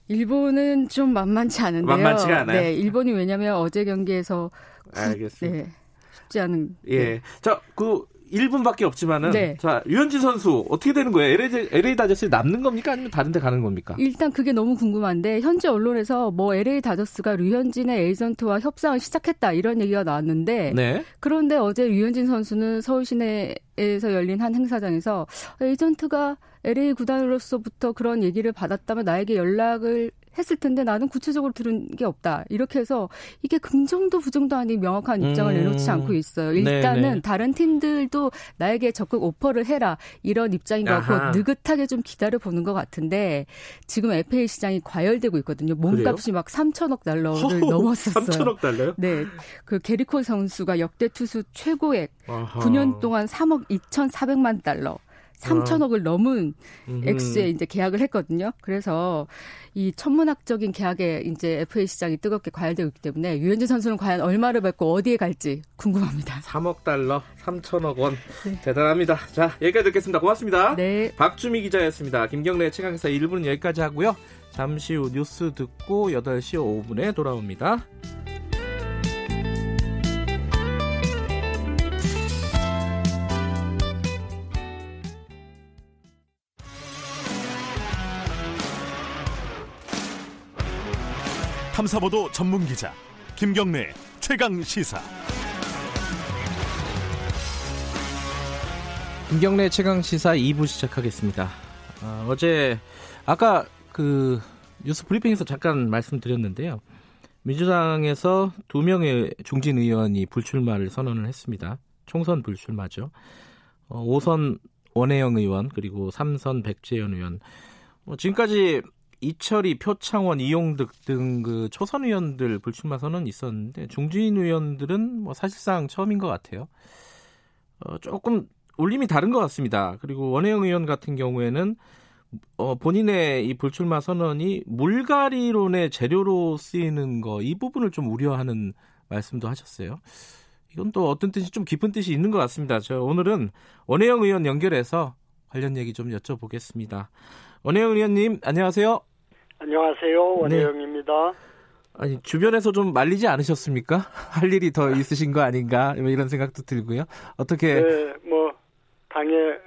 일본은 좀 만만치 않은데요. 만만치가 않아요. 네, 일본이 왜냐하면 어제 경기에서 알겠습니다. 네, 쉽지 않은. 예. 네. 자, 그 1분밖에 없지만은 네. 자 유현진 선수 어떻게 되는 거예요? LA, LA 다저스에 남는 겁니까 아니면 다른 데 가는 겁니까? 일단 그게 너무 궁금한데 현재 언론에서 뭐 LA 다저스가 류현진의 에이전트와 협상을 시작했다 이런 얘기가 나왔는데 네. 그런데 어제 유현진 선수는 서울 시내에서 열린 한 행사장에서 에이전트가 LA 구단으로서부터 그런 얘기를 받았다면 나에게 연락을 했을 텐데 나는 구체적으로 들은 게 없다. 이렇게 해서 이게 긍정도 부정도 아닌 명확한 입장을 음. 내놓지 않고 있어요. 일단은 네네. 다른 팀들도 나에게 적극 오퍼를 해라. 이런 입장인 것 같고 느긋하게 좀 기다려 보는 것 같은데 지금 FA 시장이 과열되고 있거든요. 몸값이 그래요? 막 3천억 달러를 (laughs) 넘었었어요. 3천억 달러요? 네. 그 게리코 선수가 역대 투수 최고액 아하. 9년 동안 3억 2,400만 달러. 3천억을 넘은 액수에 이제 계약을 했거든요. 그래서 이 천문학적인 계약에 이제 FA 시장이 뜨겁게 과열되고 있기 때문에 유현진 선수는 과연 얼마를 받고 어디에 갈지 궁금합니다. 3억 달러, 3천억 원. 네. 대단합니다. 자, 여기까지 듣겠습니다. 고맙습니다. 네. 박주미 기자였습니다. 김경래 최강사 1부는 여기까지 하고요. 잠시 후 뉴스 듣고 8시 5분에 돌아옵니다. 탐사보도 전문 기자 김경래 최강 시사. 김경래 최강 시사 2부 시작하겠습니다. 어, 제 아까 그 뉴스 브리핑에서 잠깐 말씀드렸는데요. 민주당에서 두 명의 중진 의원이 불출마를 선언을 했습니다. 총선 불출마죠. 어, 5선 원혜영 의원 그리고 3선 백재현 의원. 뭐 지금까지 이철이, 표창원, 이용득 등 그 초선 의원들 불출마 선언 있었는데 중진 의원들은 뭐 사실상 처음인 것 같아요. 어, 조금 울림이 다른 것 같습니다. 그리고 원혜영 의원 같은 경우에는 어, 본인의 이 불출마 선언이 물갈이론의 재료로 쓰이는 거 이 부분을 좀 우려하는 말씀도 하셨어요. 이건 또 어떤 뜻이 좀 깊은 뜻이 있는 것 같습니다. 저 오늘은 원혜영 의원 연결해서 관련 얘기 좀 여쭤보겠습니다. 원혜영 의원님 안녕하세요. 안녕하세요. 원혜영입니다. 네. 아니 주변에서 좀 말리지 않으셨습니까? (laughs) 할 일이 더 있으신 거 아닌가 뭐 이런 생각도 들고요. 어떻게? 네, 뭐 당의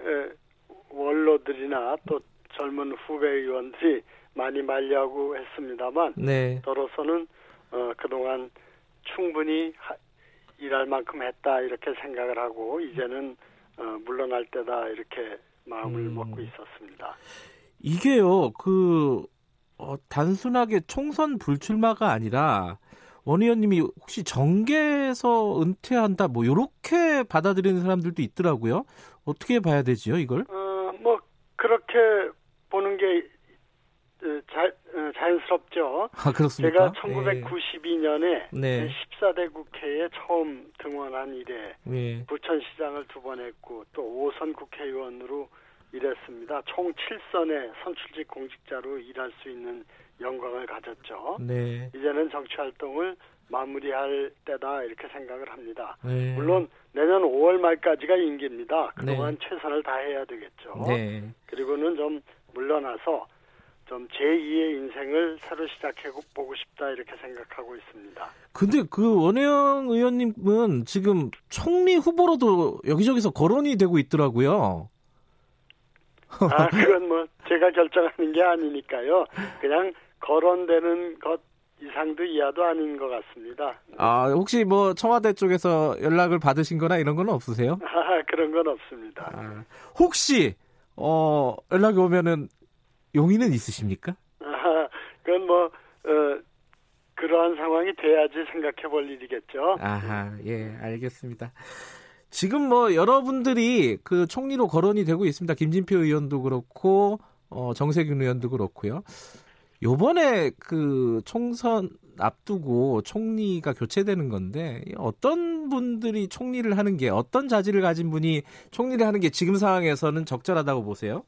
원로들이나 또 젊은 후배 의원들이 많이 말려고 했습니다만 네. 저로서는 어, 그동안 충분히 하, 일할 만큼 했다 이렇게 생각을 하고 이제는 어, 물러날 때다 이렇게 마음을 음. 먹고 있었습니다. 이게요, 그 어, 단순하게 총선 불출마가 아니라 원 의원님이 혹시 정계에서 은퇴한다 뭐 이렇게 받아들이는 사람들도 있더라고요. 어떻게 봐야 되지요, 이걸? 어, 뭐 그렇게 보는 게 어, 자, 어, 자연스럽죠. 아, 그렇습니까? 제가 1992년에 네. 14대 국회에 처음 등원한 이래 네. 부천시장을 두 번 했고 또 5선 국회의원으로 일했습니다. 총 7선의 선출직 공직자로 일할 수 있는 영광을 가졌죠. 네. 이제는 정치 활동을 마무리할 때다 이렇게 생각을 합니다. 네. 물론 내년 5월 말까지가 임기입니다. 그동안 네. 최선을 다해야 되겠죠. 네. 그리고는 좀 물러나서 좀 제2의 인생을 새로 시작해 보고 싶다 이렇게 생각하고 있습니다. 근데 그 원혜영 의원님은 지금 총리 후보로도 여기저기서 거론이 되고 있더라고요. 아, (laughs) 그건 뭐 제가 결정하는 게 아니니까요. 그냥 거론되는 것 이상도 이하도 아닌 것 같습니다. 아, 혹시 뭐 청와대 쪽에서 연락을 받으신 거나 이런 건 없으세요? (laughs) 아, 그런 건 없습니다. 아, 혹시 어, 연락이 오면은 용의는 있으십니까? 아, 그건 뭐 어, 그러한 상황이 돼야지 생각해 볼 일이겠죠. 아하, 예, 알겠습니다. 지금 뭐 여러분들이 그 총리로 거론이 되고 있습니다. 김진표 의원도 그렇고 어, 정세균 의원도 그렇고요. 요번에 그 총선 앞두고 총리가 교체되는 건데 어떤 분들이 총리를 하는 게 어떤 자질을 가진 분이 총리를 하는 게 지금 상황에서는 적절하다고 보세요?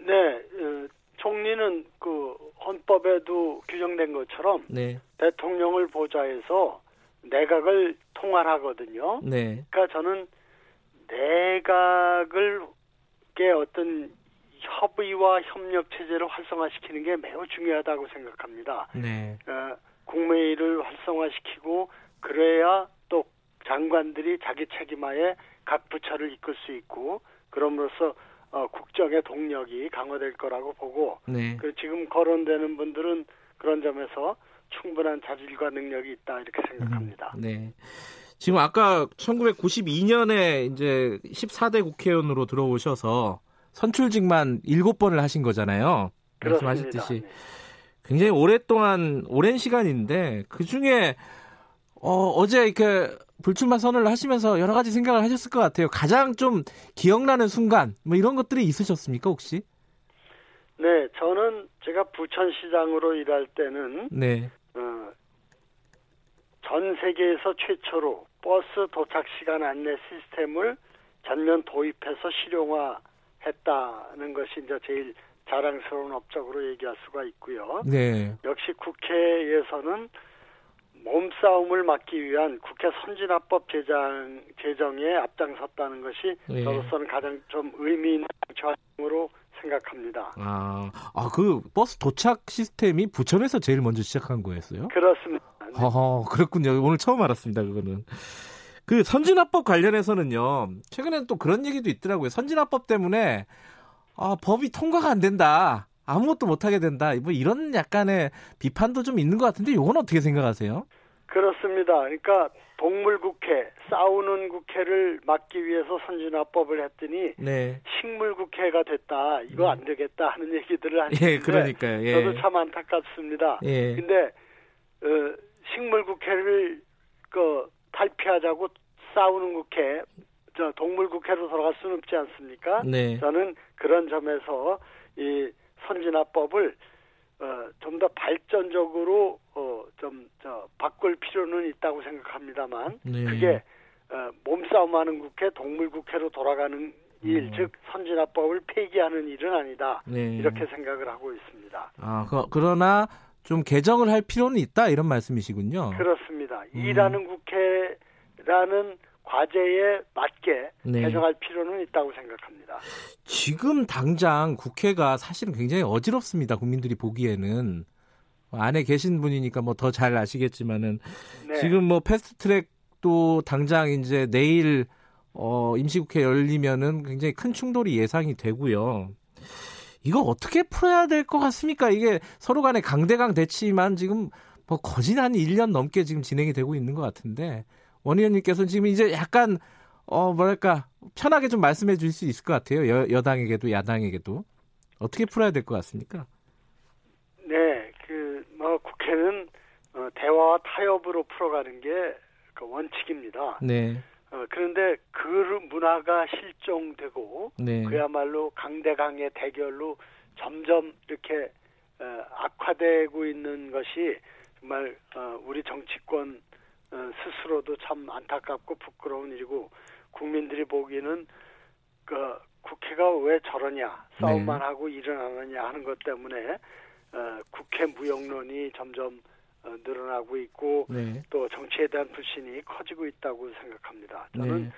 네, 어, 총리는 그 헌법에도 규정된 것처럼 네. 대통령을 보좌해서 내각을 통할하거든요. 네. 그러니까 저는 내각을 게 어떤 협의와 협력 체제를 활성화시키는 게 매우 중요하다고 생각합니다. 네. 어, 국무회의를 활성화시키고 그래야 또 장관들이 자기 책임하에 각 부처를 이끌 수 있고 그럼으로써 어, 국정의 동력이 강화될 거라고 보고 네. 그 지금 거론되는 분들은 그런 점에서 충분한 자질과 능력이 있다 이렇게 생각합니다. 음, 네. 지금 아까 1992년에 이제 14대 국회의원으로 들어오셔서 선출직만 7번을 하신 거잖아요. 말씀하셨듯이 네. 굉장히 오랫동안 오랜 시간인데 그 중에 어, 어제 이렇게 불출마 선언을 하시면서 여러 가지 생각을 하셨을 것 같아요. 가장 좀 기억나는 순간 뭐 이런 것들이 있으셨습니까 혹시? 네, 저는 제가 부천시장으로 일할 때는 네. 어, 전 세계에서 최초로 버스 도착 시간 안내 시스템을 전면 도입해서 실용화했다는 것이 이제 제일 자랑스러운 업적으로 얘기할 수가 있고요. 네. 역시 국회에서는 몸싸움을 막기 위한 국회 선진화법 제정, 제정에 앞장섰다는 것이 네. 저로서는 가장 좀 의미 있는 정치활동으로 생각합니다. 아, 아, 그 버스 도착 시스템이 부천에서 제일 먼저 시작한 거였어요? 그렇습니다. 네. 어, 그렇군요. 오늘 처음 알았습니다. 그거는. 그 선진화법 관련해서는요. 최근에는 또 그런 얘기도 있더라고요. 선진화법 때문에 아, 법이 통과가 안 된다. 아무것도 못 하게 된다. 뭐 이런 약간의 비판도 좀 있는 것 같은데 이건 어떻게 생각하세요? 그렇습니다. 그러니까 동물국회, 싸우는 국회를 막기 위해서 선진화법을 했더니 네. 식물국회가 됐다. 이거 안 되겠다 하는 얘기들을 하시는데 예, 그러니까요. 예. 저도 참 안타깝습니다. 예. 근데 어, 식물 국회를 그 탈피하자고 싸우는 국회, 저 동물 국회로 돌아갈 수는 없지 않습니까? 네. 저는 그런 점에서 이 선진화법을 어, 좀 더 발전적으로 어, 좀 저 바꿀 필요는 있다고 생각합니다만 네. 그게 어, 몸싸움하는 국회, 동물 국회로 돌아가는 일, 음. 즉 선진화법을 폐기하는 일은 아니다. 네. 이렇게 생각을 하고 있습니다. 아, 그, 그러나 좀 개정을 할 필요는 있다 이런 말씀이시군요. 그렇습니다. 음. 일하는 국회라는 과제에 맞게 네. 개정할 필요는 있다고 생각합니다. 지금 당장 국회가 사실은 굉장히 어지럽습니다. 국민들이 보기에는 안에 계신 분이니까 뭐 더 잘 아시겠지만은 네. 지금 뭐 패스트트랙도 당장 이제 내일 어 임시국회 열리면은 굉장히 큰 충돌이 예상이 되고요. 이거 어떻게 풀어야 될 것 같습니까? 이게 서로 간의 강대강 대치만 지금 뭐 거진 한 1년 넘게 지금 진행이 되고 있는 것 같은데 원 의원님께서는 지금 이제 약간 어 뭐랄까 편하게 좀 말씀해 주실 수 있을 것 같아요. 여, 여당에게도 야당에게도 어떻게 풀어야 될 것 같습니까? 네, 그 뭐 국회는 어, 대화와 타협으로 풀어가는 게 그 원칙입니다. 네. 어, 그런데 그 문화가 실종되고 네. 그야말로 강대강의 대결로 점점 이렇게 어, 악화되고 있는 것이 정말 어, 우리 정치권 어, 스스로도 참 안타깝고 부끄러운 일이고 국민들이 보기에는 그 국회가 왜 저러냐 싸움만 네. 하고 하냐 하는 것 때문에 어, 국회 무용론이 점점 어, 늘어나고 있고 네. 또 정치에 대한 불신이 커지고 있다고 생각합니다. 저는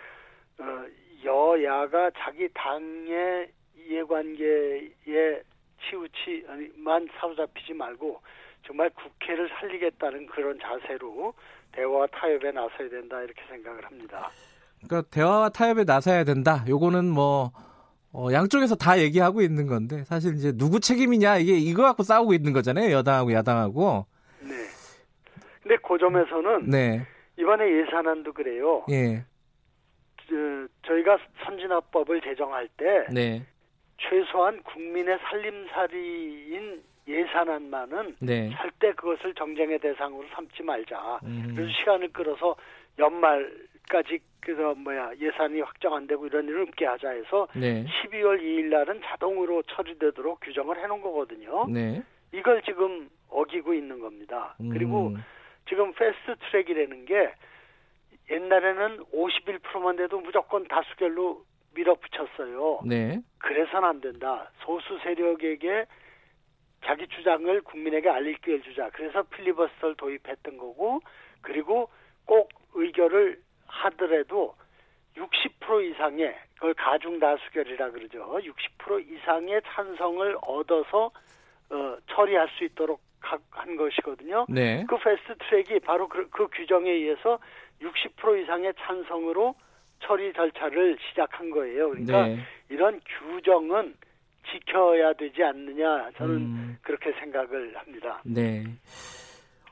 네. 어, 여야가 자기 당의 이해관계에 치우치만 사로잡히지 말고 정말 국회를 살리겠다는 그런 자세로 대화와 타협에 나서야 된다 이렇게 생각을 합니다. 그러니까 대화와 타협에 나서야 된다. 요거는 뭐 어, 양쪽에서 다 얘기하고 있는 건데 사실 이제 누구 책임이냐 이게 이거 갖고 싸우고 있는 거잖아요. 여당하고 야당하고. 네. 근데 그 점에서는 네. 이번에 예산안도 그래요. 예. 저, 저희가 선진화법을 제정할 때 네. 최소한 국민의 살림살이인 예산안만은 네. 절대 그것을 정쟁의 대상으로 삼지 말자. 음. 그래서 시간을 끌어서 연말까지 그래서 뭐야 예산이 확정 안 되고 이런 일을 없게 하자 해서 네. 12월 2일 날은 자동으로 처리되도록 규정을 해놓은 거거든요. 네. 이걸 지금 어기고 있는 겁니다. 음. 그리고 지금 패스트 트랙이라는 게 옛날에는 51%만 돼도 무조건 다수결로 밀어붙였어요. 네. 그래서는 안 된다. 소수 세력에게 자기 주장을 국민에게 알릴 기회를 주자. 그래서 필리버스터를 도입했던 거고 그리고 꼭 의결을 하더라도 60% 이상의 그걸 가중 다수결이라 그러죠. 60% 이상의 찬성을 얻어서 어, 처리할 수 있도록 한 것이거든요. 네. 그 패스트 트랙이 바로 그, 그 규정에 의해서 60% 이상의 찬성으로 처리 절차를 시작한 거예요. 그러니까 네. 이런 규정은 지켜야 되지 않느냐 저는 음. 그렇게 생각을 합니다. 네.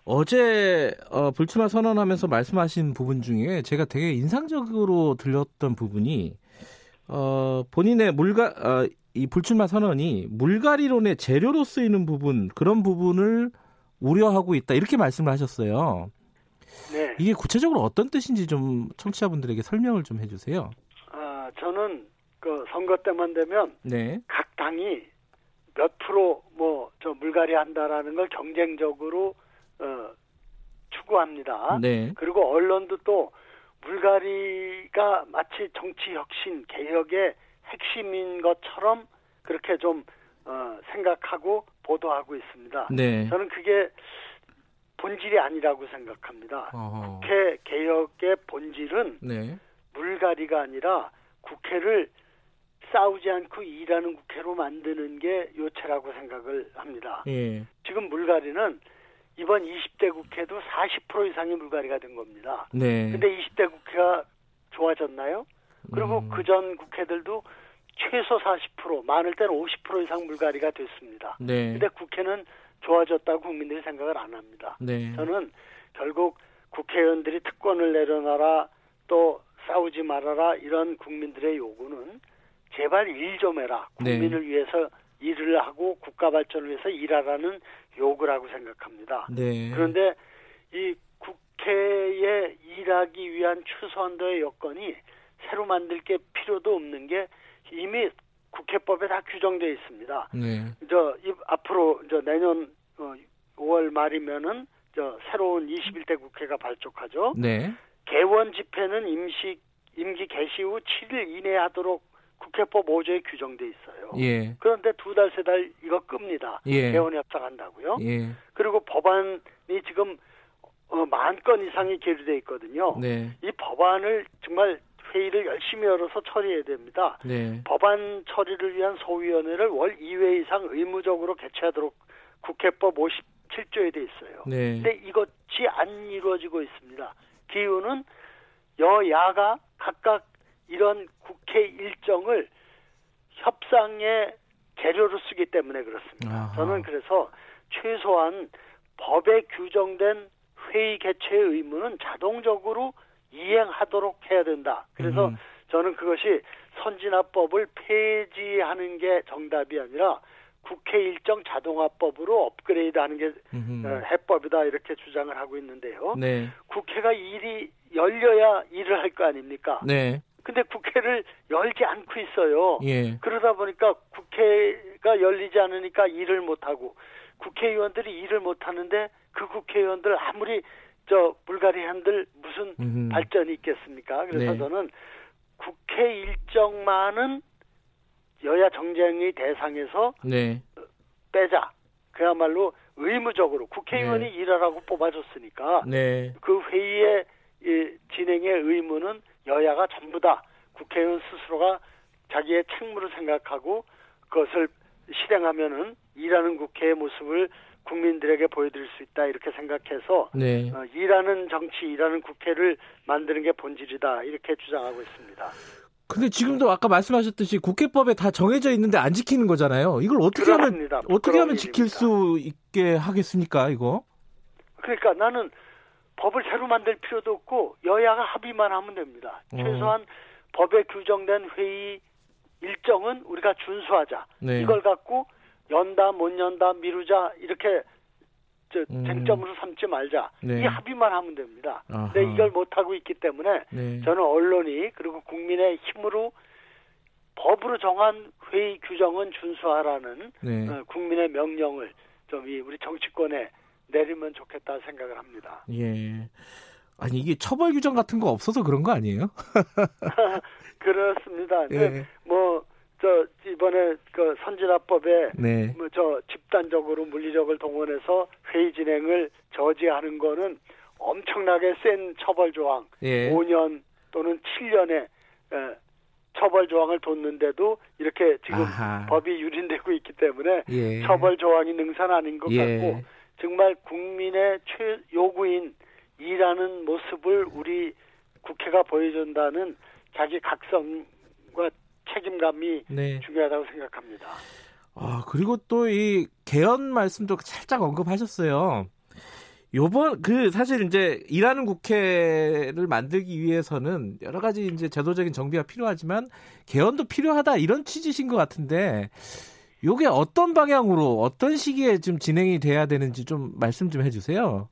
어제 어, 불출마 선언하면서 말씀하신 부분 중에 제가 되게 인상적으로 들렸던 부분이 어, 본인의 물가 어, 이 불출마 선언이 물갈이론의 재료로 쓰이는 부분 그런 부분을 우려하고 있다 이렇게 말씀을 하셨어요. 네. 이게 구체적으로 어떤 뜻인지 좀 청취자분들에게 설명을 좀 해주세요. 아 저는 그 선거 때만 되면 네. 각 당이 몇 프로 뭐 저 물갈이 한다라는 걸 경쟁적으로 어, 추구합니다. 네. 그리고 언론도 또 물갈이가 마치 정치 혁신 개혁의 핵심인 것처럼 그렇게 좀 어, 생각하고 보도하고 있습니다. 네. 저는 그게 본질이 아니라고 생각합니다. 어허. 국회 개혁의 본질은 네. 물갈이가 아니라 국회를 싸우지 않고 일하는 국회로 만드는 게 요체라고 생각을 합니다. 예. 지금 물갈이는 이번 20대 국회도 40% 이상의 물갈이가 된 겁니다. 네. 근데 20대 국회가 좋아졌나요? 그리고 음. 그전 국회들도 최소 40%, 많을 때는 50% 이상 물갈이가 됐습니다. 네. 근데 국회는 좋아졌다고 국민들이 생각을 안 합니다. 네. 저는 결국 국회의원들이 특권을 내려놔라 또 싸우지 말아라 이런 국민들의 요구는 제발 일 좀 해라. 네. 국민을 네. 위해서 일을 하고 국가 발전을 위해서 일하라는 요구라고 생각합니다. 네. 그런데 이 국회에 일하기 위한 최소한도의 여건이 새로 만들 게 필요도 없는 게 이미 국회법에 다 규정되어 있습니다. 네. 저 이, 앞으로 저 내년 어, 5월 말이면은 저 새로운 21대 국회가 발족하죠. 네. 개원 집회는 임시 임기 개시 후 7일 이내에 하도록 국회법 5조에 규정돼 있어요. 예. 그런데 두 달, 세 달 이거 끕니다. 예. 개원 협상한다고요. 예. 그리고 법안이 지금 어, 만 건 이상이 계류돼 있거든요. 네. 이 법안을 정말 회의를 열심히 열어서 처리해야 됩니다. 네. 법안 처리를 위한 소위원회를 월 2회 이상 의무적으로 개최하도록 국회법 57조에 돼 있어요. 네. 근데 이것이 안 이루어지고 있습니다. 기후는 여야가 각각 이런 국회 일정을 협상의 재료로 쓰기 때문에 그렇습니다. 아하. 저는 그래서 최소한 법에 규정된 회의 개최 의무는 자동적으로 이행하도록 해야 된다. 그래서 음. 저는 그것이 선진화법을 폐지하는 게 정답이 아니라 국회 일정 자동화법으로 업그레이드하는 게 어, 해법이다 이렇게 주장을 하고 있는데요. 네. 국회가 일이 열려야 일을 할 거 아닙니까? 네. 근데 국회를 열지 않고 있어요. 예. 그러다 보니까 국회가 열리지 않으니까 일을 못 하고 국회의원들이 일을 못 하는데 그 국회의원들 아무리 저 불가리 한들 무슨 음흠. 발전이 있겠습니까? 그래서 네. 저는 국회 일정만은 여야 정쟁의 대상에서 네. 빼자. 그야말로 의무적으로 국회의원이 네. 일하라고 뽑아줬으니까 네. 그 회의의 진행의 의무는 여야가 전부 다 국회의원 스스로가 자기의 책무를 생각하고 그것을 실행하면은 일하는 국회의 모습을 국민들에게 보여드릴 수 있다 이렇게 생각해서 네. 어, 일하는 정치, 일하는 국회를 만드는 게 본질이다 이렇게 주장하고 있습니다. 근데 지금도 아까 말씀하셨듯이 국회법에 다 정해져 있는데 안 지키는 거잖아요. 이걸 어떻게. 하면 어떻게 하면 지킬 일입니다. 수 있게 하겠습니까? 이거? 그러니까 나는 법을 새로 만들 필요도 없고 여야가 합의만 하면 됩니다. 어. 최소한 법에 규정된 회의 일정은 우리가 준수하자. 네. 이걸 갖고 연다 못 연다 미루자 이렇게 저 음. 쟁점으로 삼지 말자. 네. 이 합의만 하면 됩니다. 아하. 근데 이걸 못 하고 있기 때문에 네. 저는 언론이 그리고 국민의 힘으로 법으로 정한 회의 규정은 준수하라는 네. 어, 국민의 명령을 좀 우리 정치권에 내리면 좋겠다 생각을 합니다. 예. 아니 이게 처벌 규정 같은 거 없어서 그런 거 아니에요? (laughs) 그렇습니다. 예. 뭐저 이번에 그 선진화법에 네. 뭐저 집단적으로 물리력을 동원해서 회의 진행을 저지하는 거는 엄청나게 센 처벌 조항, 예. 5년 또는 7년의 에, 처벌 조항을 뒀는데도 이렇게 지금 아하. 법이 유린되고 있기 때문에 예. 처벌 조항이 능산 아닌 것 예. 같고 정말 국민의 최 요구인 일하는 모습을 우리 국회가 보여준다는 자기 각성과 책임감이 네. 중요하다고 생각합니다. 아, 그리고 또 이 개헌 말씀도 살짝 언급하셨어요. 요번 그 사실 이제 일하는 국회를 만들기 위해서는 여러 가지 이제 제도적인 정비가 필요하지만 개헌도 필요하다 이런 취지신 것 같은데 요게 어떤 방향으로 어떤 시기에 좀 진행이 돼야 되는지 좀 말씀 좀 해주세요.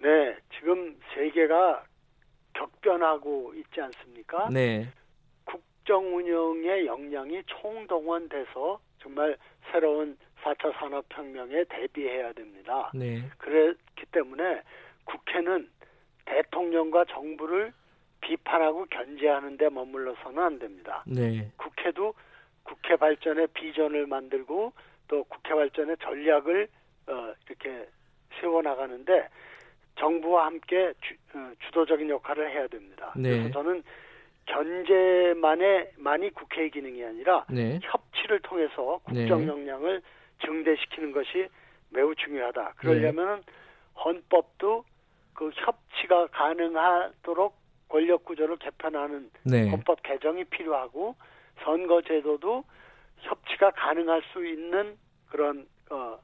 네, 지금 세계가 격변하고 있지 않습니까? 네. 국정 운영의 역량이 총동원돼서 정말 새로운 4차 산업혁명에 대비해야 됩니다. 네. 그렇기 때문에 국회는 대통령과 정부를 비판하고 견제하는 데 머물러서는 안 됩니다. 네. 국회도 국회 발전의 비전을 만들고 또 국회 발전의 전략을 어, 이렇게 세워나가는데 정부와 함께 주, 어, 주도적인 역할을 해야 됩니다. 네. 그래서 저는 견제만의 만이 국회의 기능이 아니라 네. 협치를 통해서 국정 네. 역량을 증대시키는 것이 매우 중요하다. 그러려면 네. 헌법도 그 협치가 가능하도록 권력 구조를 개편하는 네. 헌법 개정이 필요하고 선거제도도 협치가 가능할 수 있는 그런 어,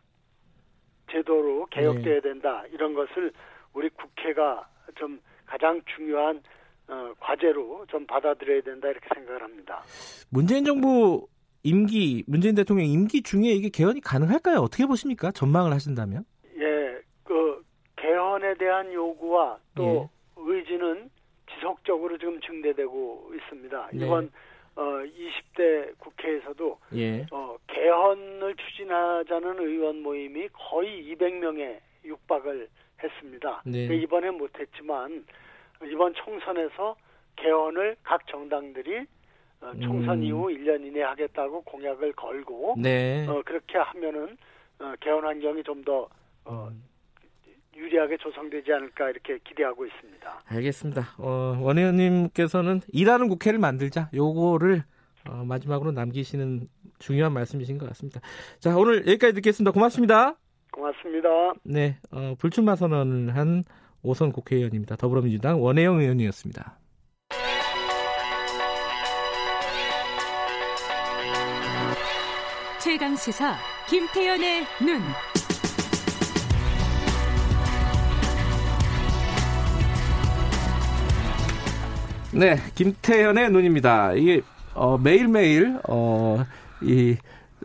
제도로 개혁돼야 네. 된다. 이런 것을 우리 국회가 좀 가장 중요한 어, 과제로 좀 받아들여야 된다 이렇게 생각을 합니다. 문재인 정부 임기 문재인 대통령 임기 중에 이게 개헌이 가능할까요? 어떻게 보십니까? 전망을 하신다면? 예, 그 개헌에 대한 요구와 또 예. 의지는 지속적으로 지금 증대되고 있습니다. 네. 이번 어, 20대 국회에서도 예. 어, 개헌을 추진하자는 의원 모임이 거의 200명에 육박을 했습니다. 네. 이번에 못했지만 이번 총선에서 개헌을 각 정당들이 어, 총선 음. 이후 1년 이내 하겠다고 공약을 걸고 네. 어, 그렇게 하면은 어, 개헌 환경이 좀더 어, 음. 유리하게 조성되지 않을까 이렇게 기대하고 있습니다. 알겠습니다. 어, 원 의원님께서는 일하는 국회를 만들자 요거를 어, 마지막으로 남기시는 중요한 말씀이신 것 같습니다. 자 오늘 여기까지 듣겠습니다. 고맙습니다. 고맙습니다. 네, 어, 불출마 선언을 한 오선 국회의원입니다. 더불어민주당 원혜영 의원이었습니다. 최강 시사 김태연의 눈. 네, 김태현의 눈입니다. 이게 어, 매일매일 어, 이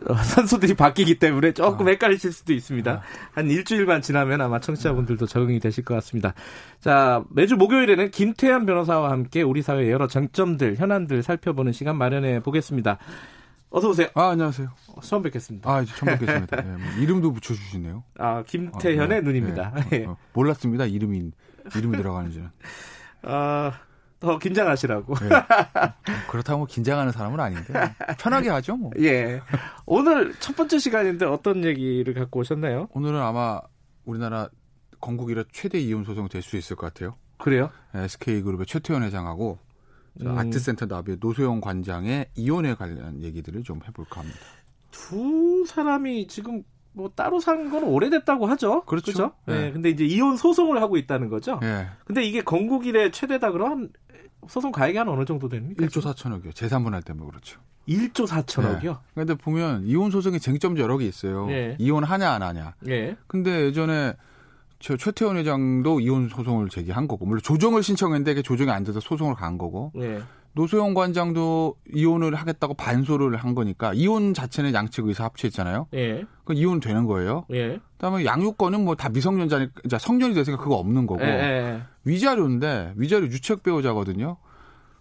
어, (laughs) 선수들이 바뀌기 때문에 조금 아. 헷갈리실 수도 있습니다. 아. 한 일주일만 지나면 아마 청취자분들도 적응이 되실 것 같습니다. 자, 매주 목요일에는 김태현 변호사와 함께 우리 사회의 여러 쟁점들, 현안들 살펴보는 시간 마련해 보겠습니다. 어서 오세요. 아, 안녕하세요. 처음 뵙겠습니다. 아, 처음 뵙겠습니다. 네, 뭐 이름도 붙여주시네요. 아, 김태현의 아, 네, 눈입니다. 네. 어, 몰랐습니다. 이름이, 이름이 들어가는지는. (laughs) 아, 더 긴장하시라고. 네. 그렇다고 긴장하는 사람은 아닌데 편하게 하죠 뭐. (laughs) 예. 오늘 첫 번째 시간인데 어떤 얘기를 갖고 오셨나요? 오늘은 아마 우리나라 건국 이래 최대 이혼 소송 될 수 있을 것 같아요. 그래요? SK 그룹의 최태원 회장하고 음. 아트센터 나비의 노소영 관장의 이혼에 관련 얘기들을 좀 해볼까 합니다. 두 사람이 지금 뭐 따로 산 건 오래됐다고 하죠. 그렇죠. 그렇죠? 네. 네. 근데 이제 이혼 소송을 하고 있다는 거죠. 네. 근데 이게 건국 이래 최대다 그럼 소송 가액이 한 어느 정도 됩니까? 1조 4천억이요. 재산분할 때문에 그렇죠. 1조 4천억이요? 네. 근데 보면 이혼 소송의 쟁점 여러 개 있어요. 네. 이혼하냐 안 하냐. 네. 근데 예전에 저 최태원 회장도 이혼 소송을 제기한 거고 물론 조정을 신청했는데 조정이 안 돼서 소송을 간 거고. 네. 노소영 관장도 이혼을 하겠다고 반소를 한 거니까 이혼 자체는 양측 의사 합치했잖아요. 예. 그 이혼 되는 거예요. 예. 그다음에 양육권은 뭐 다 미성년자니까 성년이 됐으니까 그거 없는 거고 예, 예. 위자료인데 위자료 유책 배우자거든요.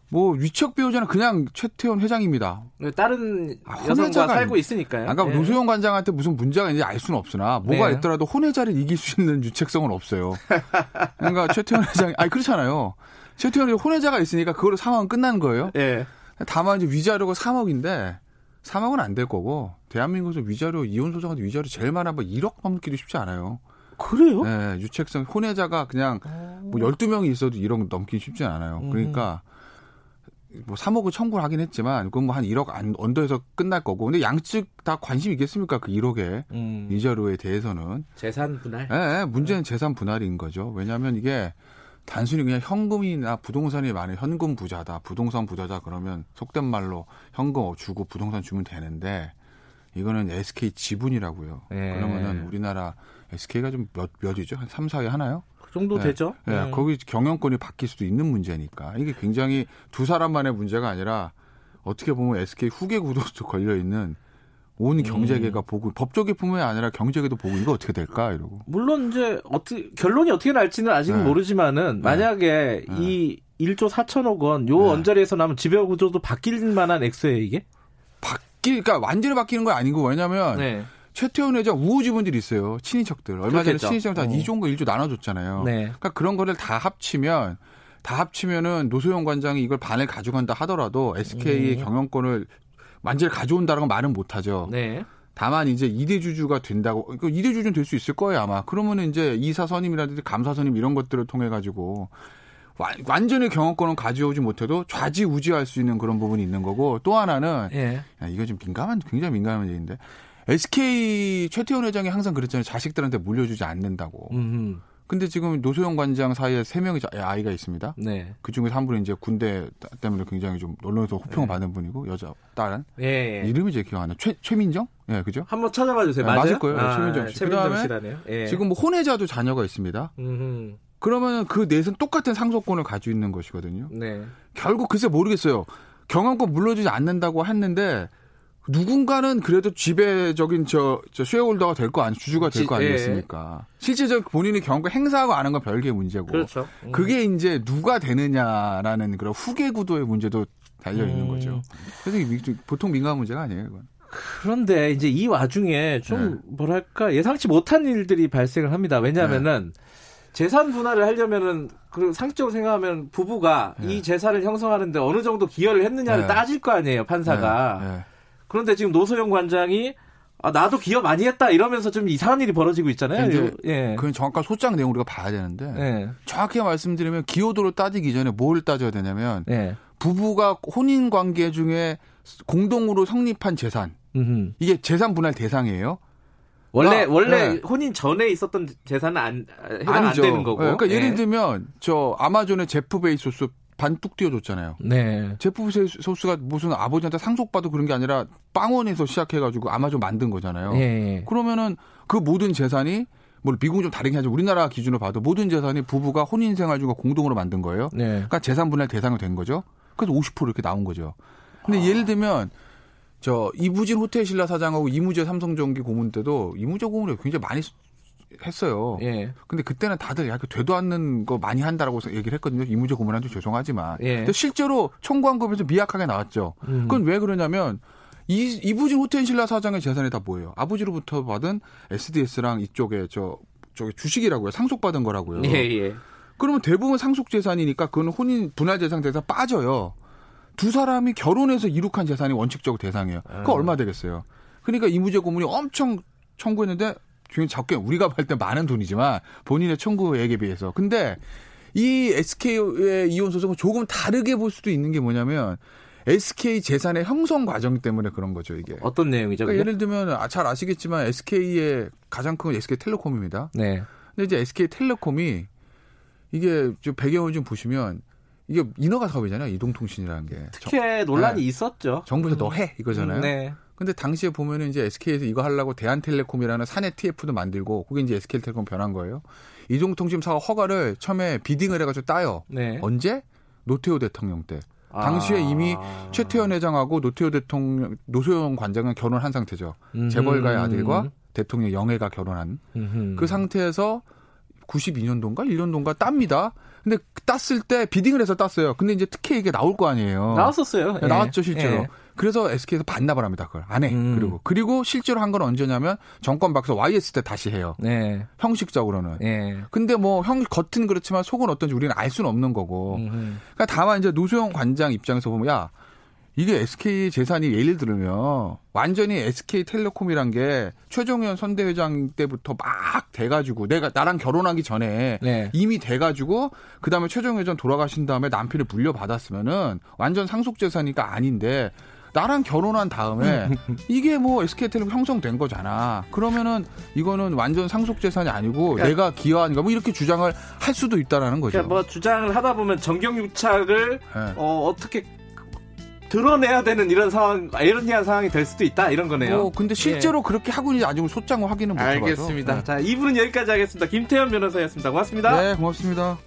뭐 위척 배우자는 그냥 최태원 회장입니다. 네, 다른 아, 여성과 살고 있으니까요. 아까 네. 노소영 관장한테 무슨 문제가 있는지 알 수는 없으나 뭐가 네. 있더라도 혼외자를 이길 수 있는 유책성은 없어요. (laughs) 그러니까 최태원 회장이 아니 그렇잖아요. 최태원이 혼외자가 있으니까 그걸로 상황은 끝난 거예요. 예. 다만 이제 위자료가 3억인데 3억은 안 될 거고 대한민국에서 위자료 이혼 소송한테 위자료 제일 번 1억 넘기도 쉽지 않아요. 그래요? 네, 유책성 혼외자가 그냥 뭐 12명이 있어도 1억 넘기 쉽지 않아요. 음. 그러니까 뭐 3억을 청구를 하긴 했지만 그건 뭐 한 1억 안, 언더에서 끝날 거고 근데 양측 다 관심 있겠습니까 그 1억에 음. 위자료에 대해서는 재산 분할. 예, 네, 문제는 재산 분할인 거죠. 왜냐하면 이게 단순히 그냥 현금이나 부동산이 많은 현금 부자다, 부동산 부자다 그러면 속된 말로 현금 주고 부동산 주면 되는데 이거는 SK 지분이라고요. 예. 그러면은 우리나라 SK가 좀 몇 몇이죠? 한 3, 4위 하나요? 그 정도 네. 되죠. 네. 네. 거기 경영권이 바뀔 수도 있는 문제니까 이게 굉장히 두 사람만의 문제가 아니라 어떻게 보면 SK 후계 구도도 (laughs) 걸려 있는 온 음. 경제계가 음. 보고 법조계뿐만이 아니라 경제계도 보고 이거 어떻게 될까 이러고. 물론 이제 어떻게 결론이 어떻게 날지는 아직은 네. 모르지만은 네. 만약에 네. 이 1조 4천억 원요 언저리에서 나면 지배 구조도 바뀔 만한 액수예요 이게? 바뀔 그러니까 완전히 바뀌는 건 아니고 왜냐면 네. 최태원 회장 우호 지분들이 있어요. 친인척들. 얼마 그렇겠죠. 전에 친인척 다 어. 2조인가 1조 나눠줬잖아요. 네. 그러니까 그런 거를 다 합치면 다 합치면은 노소영 관장이 이걸 반을 가져간다 하더라도 SK의 음. 경영권을 만지를 가져온다는 건 말은 못하죠. 네. 다만 이제 이대 주주가 된다고 그 이대 주주는 될 수 있을 거예요 아마. 그러면은 이제 이사 선임이라든지 감사 선임 이런 것들을 통해 가지고 완전히 경영권은 가져오지 못해도 좌지우지할 수 있는 그런 부분이 있는 거고 또 하나는 예. 야, 이거 좀 민감한 굉장히 민감한 얘기인데 SK 최태원 회장이 항상 그랬잖아요 자식들한테 물려주지 않는다고. 음흠. 근데 지금 노소영 관장 사이에 세 명의 아이가 있습니다. 네. 그 중에 한 분이 이제 군대 때문에 굉장히 좀 언론에서 호평을 네. 받는 분이고 여자 딸은 예, 예. 이름이 제 기억 안 나. 최 최민정? 예, 그죠? 한번 찾아봐 주세요. 네, 맞을 거예요. 아, 최민정 씨. 최민정 씨라네요. 예. 지금 뭐 혼외자도 자녀가 있습니다. 음흠. 그러면 그 넷은 똑같은 상속권을 가지고 있는 것이거든요. 네. 결국 글쎄 모르겠어요. 경영권 물려주지 않는다고 했는데 누군가는 그래도 지배적인 저, 저 쉐어홀더가 될 거 아니 주주가 될 거 아니겠습니까? 예. 실제적 본인이 경고 행사하고 아는 건 별개의 문제고. 그렇죠. 음. 그게 이제 누가 되느냐라는 그런 후계 구도의 문제도 달려 있는 음. 거죠. 그래서 보통 민감한 문제가 아니에요, 이건. 그런데 이제 이 와중에 좀 네. 뭐랄까 예상치 못한 일들이 발생을 합니다. 왜냐하면은 네. 재산 분할을 하려면은 그 상식적으로 생각하면 부부가 네. 이 재산을 형성하는데 어느 정도 기여를 했느냐를 네. 따질 거 아니에요 판사가. 그런데 지금 노소영 관장이 아, 나도 기여 많이 했다 이러면서 좀 이상한 일이 벌어지고 있잖아요. 이제, 예. 그건 정확한 소장 내용 우리가 봐야 되는데 예. 정확히 말씀드리면 기여도를 따지기 전에 뭘 따져야 되냐면 예. 부부가 혼인 관계 중에 공동으로 성립한 재산 음흠. 이게 재산 분할 대상이에요. 원래 나, 원래 네. 혼인 전에 있었던 재산은 안 해당 아니죠. 안 되는 거고. 네, 그러니까 네. 예를 들면 저 아마존의 제프 베이소스 반뚝 띄워줬잖아요. 네. 제프 베이소스가 무슨 아버지한테 상속받고 그런 게 아니라 빵원에서 시작해가지고 아마존 만든 거잖아요. 네. 그러면은 그 모든 재산이 뭐 미국은 좀 다르긴 하죠. 우리나라 기준으로 봐도 모든 재산이 부부가 혼인 생활 중에 공동으로 만든 거예요. 네. 그러니까 재산 분할 대상이 된 거죠. 그래서 50% 이렇게 나온 거죠. 근데 아. 예를 들면 저 이부진 호텔 신라 사장하고 이무재 삼성전기 고문 때도 이무재 고문을 굉장히 많이 했어요. 예. 근데 그때는 다들 약간 되도 않는 거 많이 한다라고 얘기를 했거든요. 이무재 고문한테 죄송하지만. 예. 근데 실제로 청구한급에서 미약하게 나왔죠. 음. 그건 왜 그러냐면 이 이부진 호텔 신라 사장의 재산이 다 뭐예요? 아버지로부터 받은 SDS랑 이쪽에 저 저기 주식이라고요. 상속받은 거라고요. 예, 예. 그러면 대부분 상속 재산이니까 그건 혼인 분할 재산 대상 빠져요. 두 사람이 결혼해서 이룩한 재산이 원칙적으로 대상이에요. 그거 아. 얼마 되겠어요? 그러니까 이무재 고문이 엄청 청구했는데 중에 적게 우리가 볼 때 많은 돈이지만 본인의 청구액에 비해서. 근데 이 SK의 이혼 소송은 조금 다르게 볼 수도 있는 게 뭐냐면 SK 재산의 형성 과정 때문에 그런 거죠, 이게. 어떤 내용이죠? 그러니까 예를 들면 아, 잘 아시겠지만 SK의 가장 큰 SK텔레콤입니다. 네. 근데 이제 SK텔레콤이 이게 좀 배경을 좀 보시면 이게 인허가 사업이잖아요. 이동통신이라는 게. 특혜 논란이 네. 있었죠. 정부에서 음. 너해 이거잖아요. 음, 네. 근데 당시에 보면은 이제 SK에서 이거 하려고 대한텔레콤이라는 사내 TF도 만들고 그게 이제 SK텔레콤 변한 거예요. 이동통신 사업 허가를 처음에 비딩을 해가지고 따요. 네. 언제? 노태우 대통령 때. 당시에 아. 이미 최태원 회장하고 노태우 대통령, 노소영 관장은 결혼한 상태죠. 음흠. 재벌가의 아들과 대통령 영애가 결혼한 음흠. 그 상태에서 92년도인가 1년도인가 땁니다. 근데 땄을 때 비딩을 해서 땄어요. 근데 이제 특혜 이게 나올 거 아니에요. 나왔었어요. 네, 나왔죠 실제로. 예. 그래서 SK에서 반납을 합니다. 그걸 안 해. 음. 그리고 그리고 실제로 한 건 언제냐면 정권 박사 YS 때 다시 해요. 네. 형식적으로는. 네. 근데 뭐 형 겉은 그렇지만 속은 어떤지 우리는 알 수는 없는 거고. 음흠. 그러니까 다만 이제 노소영 관장 입장에서 보면 야 이게 SK 재산이 예를 들면 완전히 SK텔레콤이란 게 최종현 선대회장 때부터 막 돼가지고 내가 나랑 결혼하기 전에 네. 이미 돼가지고 그 다음에 최종현 회장 돌아가신 다음에 남편을 물려받았으면은 완전 상속 재산이니까 아닌데 나랑 결혼한 다음에 (laughs) 이게 뭐 SK텔레콤 형성된 거잖아. 그러면은 이거는 완전 상속 재산이 아니고 그러니까 내가 기여하니까 뭐 이렇게 주장을 할 수도 있다라는 거죠. 그러니까 뭐 주장을 하다 보면 정경유착을 네. 어, 어떻게 드러내야 되는 이런 상황, 아이러니한 상황이 될 수도 있다 이런 거네요. 어, 근데 실제로 예. 그렇게 하고 있는지 아직 소장을 확인은 못 해봐서. 알겠습니다. 네. 자, 2부는 여기까지 하겠습니다. 김태현 변호사였습니다. 고맙습니다. 네, 고맙습니다.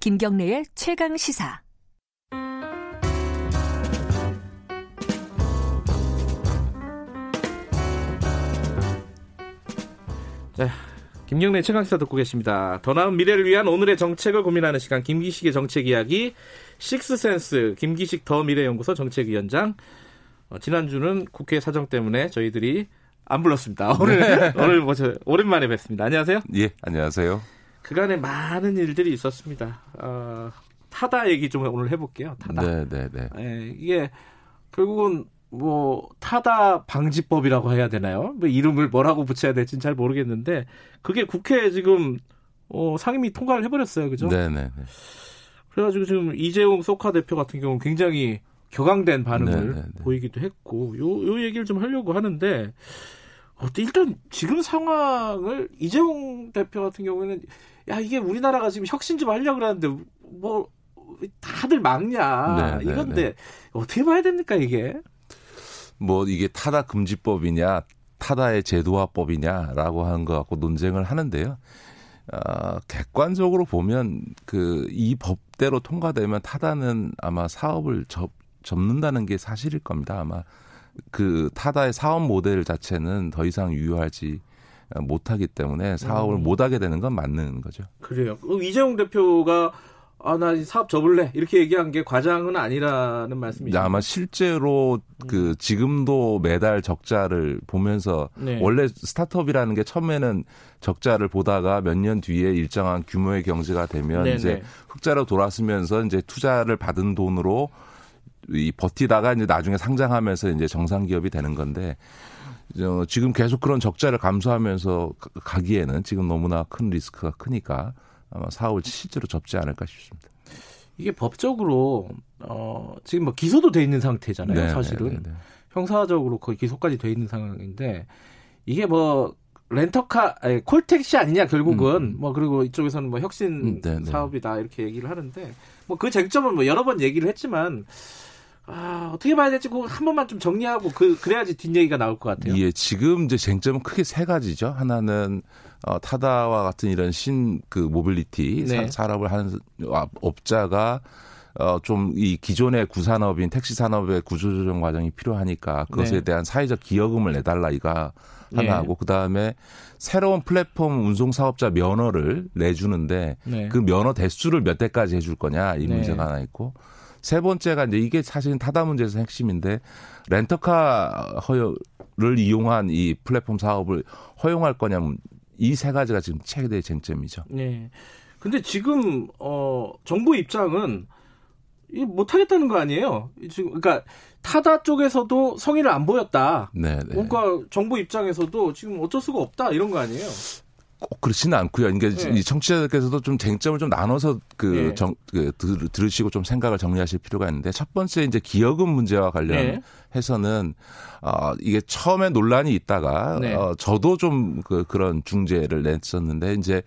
김경래의 최강 시사. 네. 김경래 최강시사 듣고 계십니다. 더 나은 미래를 위한 오늘의 정책을 고민하는 시간 김기식의 정책 이야기 식스센스 김기식 더 미래연구소 정책위원장 어, 지난주는 국회 사정 때문에 저희들이 안 불렀습니다. 오늘 네. 오늘 뭐 저, 오랜만에 뵙습니다. 안녕하세요. 예, 안녕하세요. 그간에 많은 일들이 있었습니다. 어, 타다 얘기 좀 오늘 해볼게요. 타다. 네, 네, 네. 예, 이게 결국은 뭐 타다 방지법이라고 해야 되나요? 뭐 이름을 뭐라고 붙여야 될지는 잘 모르겠는데 그게 국회에 지금 어, 상임위 통과를 해버렸어요, 그죠? 네네. 그래가지고 지금 이재용 소카 대표 같은 경우는 굉장히 격앙된 반응을 네네네. 보이기도 했고 요, 요 얘기를 좀 하려고 하는데 어, 일단 지금 상황을 이재용 대표 같은 경우에는 야 이게 우리나라가 지금 혁신 좀 하려고 그러는데 뭐 다들 막냐 네네네. 이건데 어떻게 봐야 됩니까 이게? 뭐 이게 타다 금지법이냐 타다의 제도화법이냐라고 하는 것 갖고 논쟁을 하는데요. 어, 객관적으로 보면 그 이 법대로 통과되면 타다는 아마 사업을 접, 접는다는 게 사실일 겁니다. 아마 그 타다의 사업 모델 자체는 더 이상 유효하지 못하기 때문에 사업을 음. 못하게 되는 건 맞는 거죠. 그래요. 이재용 대표가 아, 나 사업 접을래. 이렇게 얘기한 게 과장은 아니라는 말씀이죠. 아마 실제로 그 음. 지금도 매달 적자를 보면서 네. 원래 스타트업이라는 게 처음에는 적자를 보다가 몇 년 뒤에 일정한 규모의 경제가 되면 네네. 이제 네. 흑자로 돌아서면서 이제 투자를 받은 돈으로 이 버티다가 이제 나중에 상장하면서 이제 정상 기업이 되는 건데 어, 지금 계속 그런 적자를 감수하면서 가기에는 지금 너무나 큰 리스크가 크니까 아마 사업을 실제로 접지 않을까 싶습니다. 이게 법적으로 어 지금 뭐 기소도 돼 있는 상태잖아요. 네, 사실은 네, 네, 네. 형사적으로 거의 기소까지 돼 있는 상황인데 이게 뭐 렌터카 아니, 콜택시 아니냐 결국은 음, 음. 뭐 그리고 이쪽에서는 뭐 혁신 음, 네, 네. 사업이다 이렇게 얘기를 하는데 뭐 그 쟁점은 뭐 여러 번 얘기를 했지만 아, 어떻게 봐야 될지 그거 한 번만 좀 정리하고 그 그래야지 뒷 얘기가 나올 것 같아요. 예, 지금 이제 쟁점은 크게 세 가지죠. 하나는 어, 타다와 같은 이런 신 그 모빌리티 네. 사, 업을 하는 업자가 어, 좀 이 기존의 구산업인 택시 산업의 구조조정 과정이 필요하니까 그것에 네. 대한 사회적 기여금을 내달라 이거 하나하고 네. 그 다음에 새로운 플랫폼 운송 사업자 면허를 내주는데 네. 그 면허 대수를 몇 대까지 해줄 거냐 이 네. 문제가 하나 있고 세 번째가 이제 이게 사실은 타다 문제에서 핵심인데 렌터카 허여를 이용한 이 플랫폼 사업을 허용할 거냐 이 세 가지가 지금 최대의 쟁점이죠. 네. 근데 지금 어 정부 입장은 이 못하겠다는 거 아니에요? 지금 그러니까 타다 쪽에서도 성의를 안 보였다. 네, 네. 뭔가 정부 입장에서도 지금 어쩔 수가 없다 이런 거 아니에요? 꼭 그렇지는 않고요. 그러니까 네. 이 청취자들께서도 좀 쟁점을 좀 나눠서 그, 네. 정, 그 들, 들으시고 좀 생각을 정리하실 필요가 있는데 첫 번째 이제 기여금 문제와 관련해서는 네. 어, 이게 처음에 논란이 있다가 네. 어, 저도 좀 그, 그런 중재를 냈었는데 이제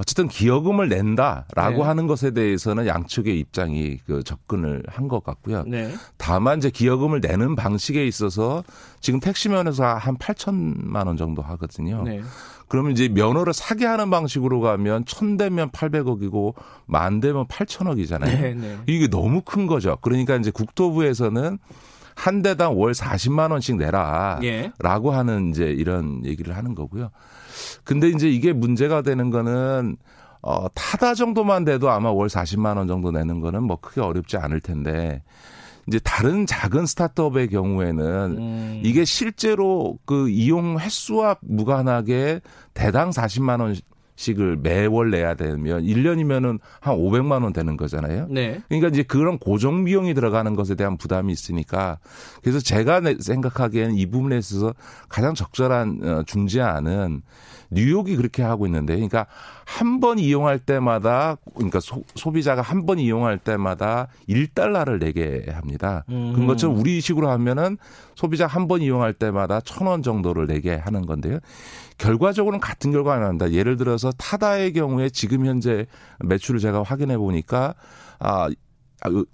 어쨌든 기여금을 낸다라고 네. 하는 것에 대해서는 양측의 입장이 그 접근을 한 것 같고요. 네. 다만 이제 기여금을 내는 방식에 있어서 지금 택시면에서 한 8천만 원 정도 하거든요. 네. 그러면 이제 면허를 사게 하는 방식으로 가면 천 대면 800억이고 만 대면 8천억이잖아요. 네, 네. 이게 너무 큰 거죠. 그러니까 이제 국토부에서는 한 대당 월 40만 원씩 내라라고 예. 하는 이제 이런 얘기를 하는 거고요. 근데 이제 이게 문제가 되는 거는 어 타다 정도만 돼도 아마 월 40만 원 정도 내는 거는 뭐 크게 어렵지 않을 텐데 이제 다른 작은 스타트업의 경우에는 음. 이게 실제로 그 이용 횟수와 무관하게 대당 40만 원 씩을 매월 내야 되면 1년이면은 한 500만 원 되는 거잖아요. 네. 그러니까 이제 그런 고정 비용이 들어가는 것에 대한 부담이 있으니까 그래서 제가 생각하기에는 이 부분에 있어서 가장 적절한 어, 중재안은 뉴욕이 그렇게 하고 있는데 그러니까 한 번 이용할 때마다 그러니까 소, 비자가 한 번 이용할 때마다 1달러를 내게 합니다. 음. 그것처럼 우리 식으로 하면은 소비자 한 번 이용할 때마다 1,000원 정도를 내게 하는 건데요. 결과적으로는 같은 결과가 나온다. 예를 들어서 타다의 경우에 지금 현재 매출을 제가 확인해 보니까 아,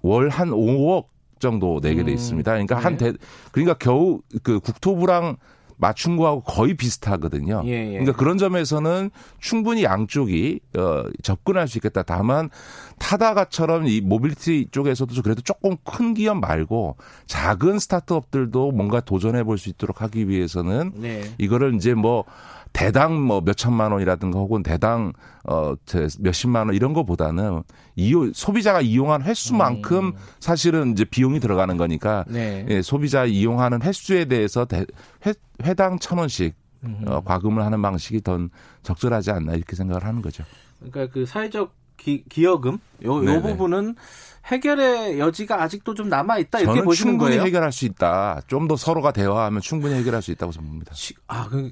월 한 5억 정도 내게 돼 음. 있습니다. 그러니까 네. 한 대, 그러니까 겨우 그 국토부랑 맞춘 거하고 거의 비슷하거든요. 예, 예. 그러니까 그런 점에서는 충분히 양쪽이 어, 접근할 수 있겠다. 다만 타다가처럼 이 모빌리티 쪽에서도 그래도 조금 큰 기업 말고 작은 스타트업들도 뭔가 도전해 볼 수 있도록 하기 위해서는 네. 이거를 이제 뭐 대당 뭐 몇천만 원이라든가 혹은 대당 어 몇십만 원 이런 거보다는 이용 소비자가 이용한 횟수만큼 음. 사실은 이제 비용이 들어가는 거니까 네. 예, 소비자 이용하는 횟수에 대해서 대, 회, 회당 천 원씩 어, 과금을 하는 방식이 더 적절하지 않나 이렇게 생각을 하는 거죠. 그러니까 그 사회적 기, 기여금 요, 요 부분은 해결의 여지가 아직도 좀 남아 있다 이렇게 보시는 충분히 거예요. 해결할 수 있다. 좀 더 서로가 대화하면 충분히 해결할 수 있다고 봅니다. 아, 그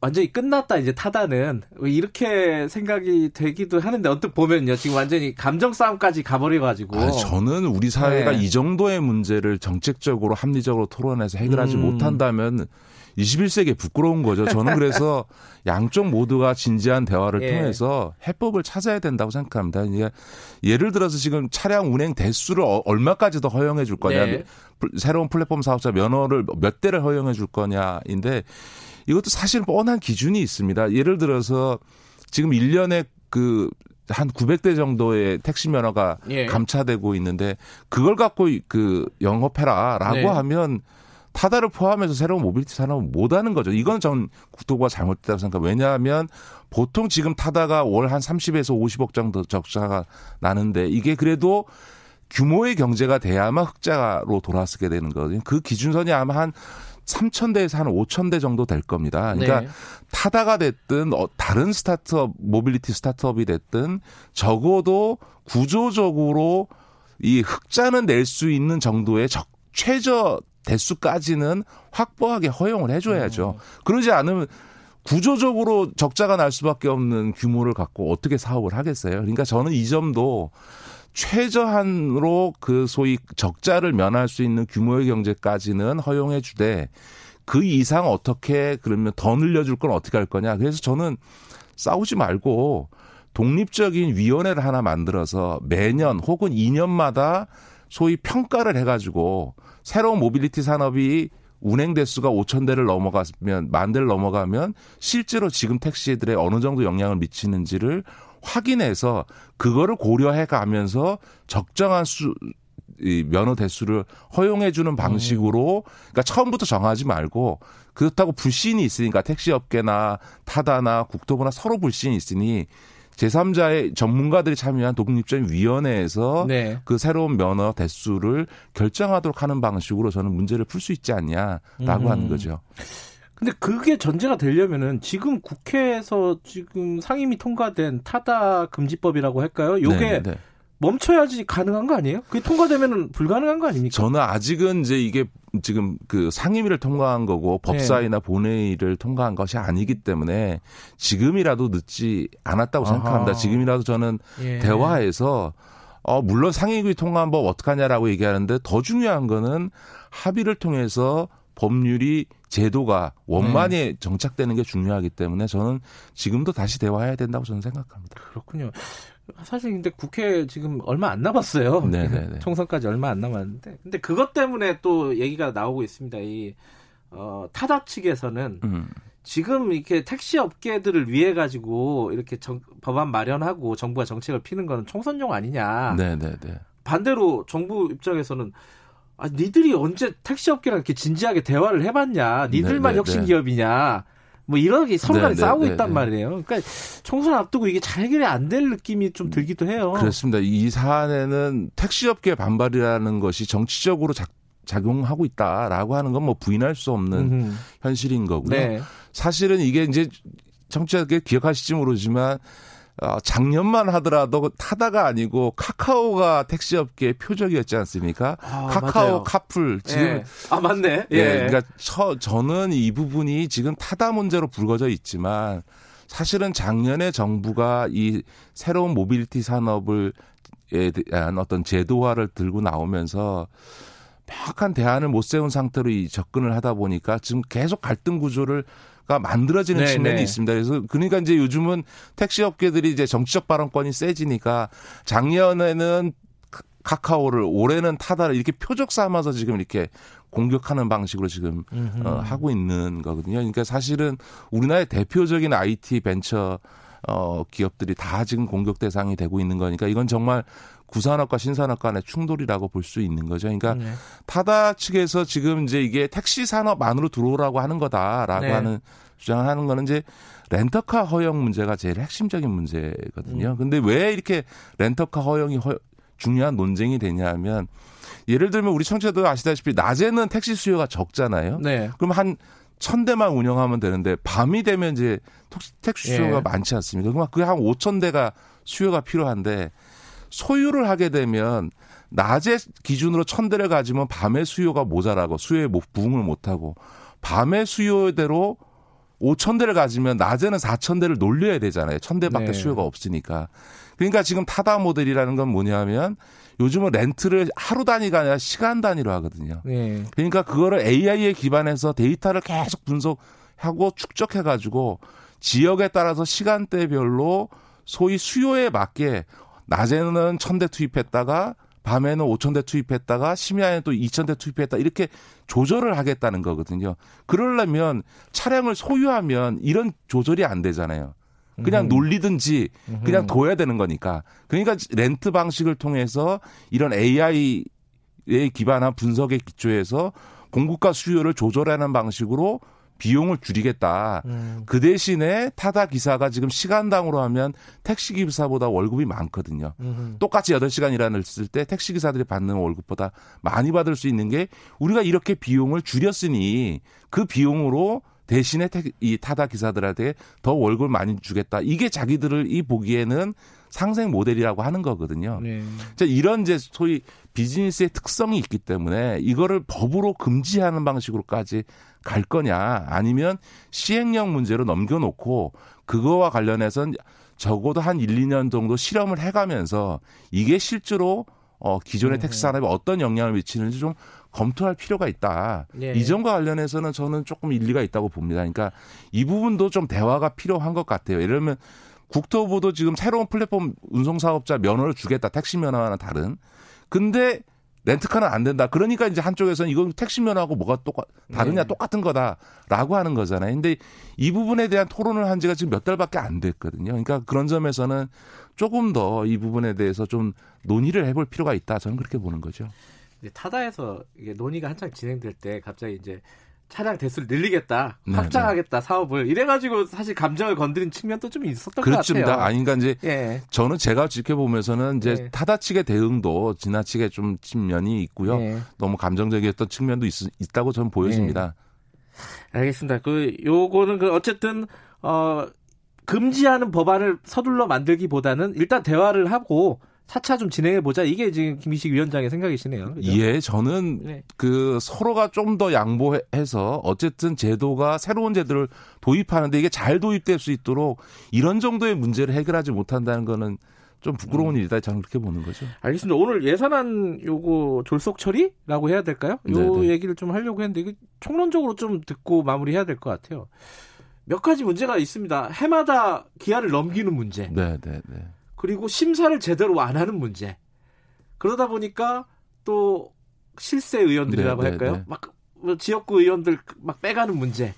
완전히 끝났다 이제 타다는 이렇게 생각이 되기도 하는데 언뜻 보면요 지금 완전히 감정 싸움까지 가버려가지고 아, 저는 우리 사회가 네. 이 정도의 문제를 정책적으로 합리적으로 토론해서 해결하지 음. 못한다면 21세기에 부끄러운 거죠. 저는 그래서 (laughs) 양쪽 모두가 진지한 대화를 예. 통해서 해법을 찾아야 된다고 생각합니다. 이게 예를 들어서 지금 차량 운행 대수를 어, 얼마까지 더 허용해 줄 거냐, 네. 새로운 플랫폼 사업자 면허를 몇 대를 허용해 줄 거냐인데 이것도 사실 뻔한 기준이 있습니다. 예를 들어서 지금 1년에 그 한 900대 정도의 택시 면허가 예. 감차되고 있는데 그걸 갖고 그 영업해라라고 네. 하면 타다를 포함해서 새로운 모빌리티 산업은 못 하는 거죠. 이건 전 국토부가 잘못됐다고 생각합니다. 왜냐하면 보통 지금 타다가 월 한 30에서 50억 정도 적자가 나는데 이게 그래도 규모의 경제가 돼야만 흑자로 돌아서게 되는 거거든요. 그 기준선이 아마 한 3,000대에서 한 5,000대 정도 될 겁니다. 그러니까 네. 타다가 됐든 어, 다른 스타트업, 모빌리티 스타트업이 됐든 적어도 구조적으로 이 흑자는 낼 수 있는 정도의 적, 최저 대수까지는 확보하게 허용을 해줘야죠. 음. 그러지 않으면 구조적으로 적자가 날 수밖에 없는 규모를 갖고 어떻게 사업을 하겠어요. 그러니까 저는 이 점도 최저한으로 그 소위 적자를 면할 수 있는 규모의 경제까지는 허용해 주되 그 이상 어떻게 그러면 더 늘려줄 건 어떻게 할 거냐. 그래서 저는 싸우지 말고 독립적인 위원회를 하나 만들어서 매년 혹은 2년마다 소위 평가를 해가지고 새로운 모빌리티 산업이 운행 대수가 5천 대를 넘어가면 만 대를 넘어가면 실제로 지금 택시들에 어느 정도 영향을 미치는지를 확인해서 그거를 고려해 가면서 적정한 수, 이 면허 대수를 허용해 주는 방식으로 그러니까 처음부터 정하지 말고 그렇다고 불신이 있으니까 택시 업계나 타다나 국토부나 서로 불신이 있으니 제3자의 전문가들이 참여한 독립적인 위원회에서 네. 그 새로운 면허 대수를 결정하도록 하는 방식으로 저는 문제를 풀 수 있지 않냐라고 음. 하는 거죠. 근데 그게 전제가 되려면은 지금 국회에서 지금 상임위 통과된 타다 금지법이라고 할까요? 요게 네, 네. 멈춰야지 가능한 거 아니에요? 그게 통과되면은 불가능한 거 아닙니까? 저는 아직은 이제 이게 지금 그 상임위를 통과한 거고 법사위나 네. 본회의를 통과한 것이 아니기 때문에 지금이라도 늦지 않았다고 아하. 생각합니다. 지금이라도 저는 예. 대화에서 어 물론 상임위 통과한 법 어떡하냐라고 얘기하는데 더 중요한 거는 합의를 통해서 법률이 제도가 원만히 네. 정착되는 게 중요하기 때문에 저는 지금도 다시 대화해야 된다고 저는 생각합니다. 그렇군요. 사실 근데 국회 지금 얼마 안 남았어요. 네네네. 총선까지 얼마 안 남았는데. 근데 그것 때문에 또 얘기가 나오고 있습니다. 이 어, 타다 측에서는 음. 지금 이렇게 택시 업계들을 위해 가지고 이렇게 정, 법안 마련하고 정부가 정책을 피는 거는 총선용 아니냐. 네네네. 반대로 정부 입장에서는 아, 니들이 언제 택시 업계랑 이렇게 진지하게 대화를 해봤냐? 니들만 네네네. 혁신 기업이냐? 뭐 이렇게 서로 간에 네, 네, 싸우고 네, 있단 네. 말이에요. 그러니까 총선 앞두고 이게 잘 해결이 안 될 느낌이 좀 들기도 해요. 그렇습니다. 이 사안에는 택시업계 반발이라는 것이 정치적으로 작, 작용하고 있다라고 하는 건 뭐 부인할 수 없는 음흠. 현실인 거고요. 네. 사실은 이게 이제 정치자들 기억하실지 모르지만 어, 작년만 하더라도 타다가 아니고 카카오가 택시업계의 표적이었지 않습니까? 아, 카카오 맞아요. 카풀 지금 예. 아 맞네. 예. 예. 그러니까 저, 저는 이 부분이 지금 타다 문제로 불거져 있지만 사실은 작년에 정부가 이 새로운 모빌리티 산업을 에 대한 어떤 제도화를 들고 나오면서 명확한 대안을 못 세운 상태로 이 접근을 하다 보니까 지금 계속 갈등 구조를 가 만들어지는 네, 측면이 네. 있습니다. 그래서 그러니까 이제 요즘은 택시 업계들이 이제 정치적 발언권이 세지니까 작년에는 카카오를 올해는 타다를 이렇게 표적 삼아서 지금 이렇게 공격하는 방식으로 지금 어, 하고 있는 거거든요. 그러니까 사실은 우리나라의 대표적인 IT 벤처 어, 기업들이 다 지금 공격 대상이 되고 있는 거니까 이건 정말 구산업과 신산업 간의 충돌이라고 볼 수 있는 거죠. 그러니까 네. 타다 측에서 지금 이제 이게 택시 산업 안으로 들어오라고 하는 거다라고 네. 하는 주장을 하는 거는 이제 렌터카 허용 문제가 제일 핵심적인 문제거든요. 음. 근데 왜 이렇게 렌터카 허용이 허, 중요한 논쟁이 되냐면 예를 들면 우리 청취자도 아시다시피 낮에는 택시 수요가 적잖아요. 네. 그럼 한 천 대만 운영하면 되는데 밤이 되면 이제 택시 수요가 예. 많지 않습니까? 그럼 그게 한 오천 대가 수요가 필요한데 소유를 하게 되면 낮에 기준으로 천 대를 가지면 밤에 수요가 모자라고 수요에 부응을 못하고 밤에 수요대로 5천 대를 가지면 낮에는 4천 대를 놀려야 되잖아요. 천 대밖에 네. 수요가 없으니까. 그러니까 지금 타다 모델이라는 건 뭐냐면 요즘은 렌트를 하루 단위가 아니라 시간 단위로 하거든요. 네. 그러니까 그거를 AI에 기반해서 데이터를 계속 분석하고 축적해 가지고 지역에 따라서 시간대별로 소위 수요에 맞게 낮에는 천 대 투입했다가 밤에는 오천 대 투입했다가 심야에는 또 이천 대 투입했다 이렇게 조절을 하겠다는 거거든요. 그러려면 차량을 소유하면 이런 조절이 안 되잖아요. 그냥 음. 놀리든지 그냥 둬야 되는 거니까. 그러니까 렌트 방식을 통해서 이런 AI에 기반한 분석의 기초에서 공급과 수요를 조절하는 방식으로 비용을 줄이겠다. 음. 그 대신에 타다 기사가 지금 시간당으로 하면 택시 기사보다 월급이 많거든요. 음. 똑같이 8시간 일하는 때 택시 기사들이 받는 월급보다 많이 받을 수 있는 게 우리가 이렇게 비용을 줄였으니 그 비용으로 대신에 이 타다 기사들한테 더 월급을 많이 주겠다. 이게 자기들을 이 보기에는 상생 모델이라고 하는 거거든요. 네. 이런 이제 소위 비즈니스의 특성이 있기 때문에 이거를 법으로 금지하는 방식으로까지 갈 거냐 아니면 시행령 문제로 넘겨놓고 그거와 관련해서 적어도 한 1, 2년 정도 실험을 해가면서 이게 실제로 어, 기존의 택시 산업에 어떤 영향을 미치는지 좀 검토할 필요가 있다. 예. 이 점과 관련해서는 저는 조금 일리가 있다고 봅니다. 그러니까 이 부분도 좀 대화가 필요한 것 같아요. 예를 들면 국토부도 지금 새로운 플랫폼 운송사업자 면허를 주겠다. 택시 면허와는 다른. 근데 렌트카는 안 된다. 그러니까 이제 한쪽에서는 이건 택시 면허하고 뭐가 똑같 다르냐 네. 똑같은 거다라고 하는 거잖아요. 근데 이 부분에 대한 토론을 한 지가 지금 몇 달밖에 안 됐거든요. 그러니까 그런 점에서는 조금 더 이 부분에 대해서 좀 논의를 해볼 필요가 있다. 저는 그렇게 보는 거죠. 타다에서 이게 논의가 한창 진행될 때 갑자기 이제 차량 대수를 늘리겠다, 네, 확장하겠다 네. 사업을 이래가지고 사실 감정을 건드린 측면도 좀 있었던 그렇습니다. 것 같아요. 아닌가 이제 예. 저는 제가 지켜보면서는 이제 예. 타다 측의 대응도 지나치게 좀 측면이 있고요. 예. 너무 감정적이었던 측면도 있, 다고 저는 보여집니다. 예. 알겠습니다. 그 요거는 그 어쨌든 어 금지하는 법안을 서둘러 만들기보다는 일단 대화를 하고 차차 좀 진행해 보자. 이게 지금 김희식 위원장의 생각이시네요. 그죠? 예, 저는 네. 그 서로가 좀 더 양보해서 어쨌든 제도가 새로운 제도를 도입하는데 이게 잘 도입될 수 있도록 이런 정도의 문제를 해결하지 못한다는 거는 좀 부끄러운 음. 일이다. 저는 그렇게 보는 거죠. 알겠습니다. 오늘 예산안 요거 졸속 처리라고 해야 될까요? 요 네네. 얘기를 좀 하려고 했는데 이게 총론적으로 좀 듣고 마무리해야 될 것 같아요. 몇 가지 문제가 있습니다. 해마다 기한을 넘기는 문제. 네, 네, 네. 그리고 심사를 제대로 안 하는 문제. 그러다 보니까 또 실세 의원들이라고 네, 네 할까요? 네, 네. 막뭐 지역구 의원들 막 빼가는 문제.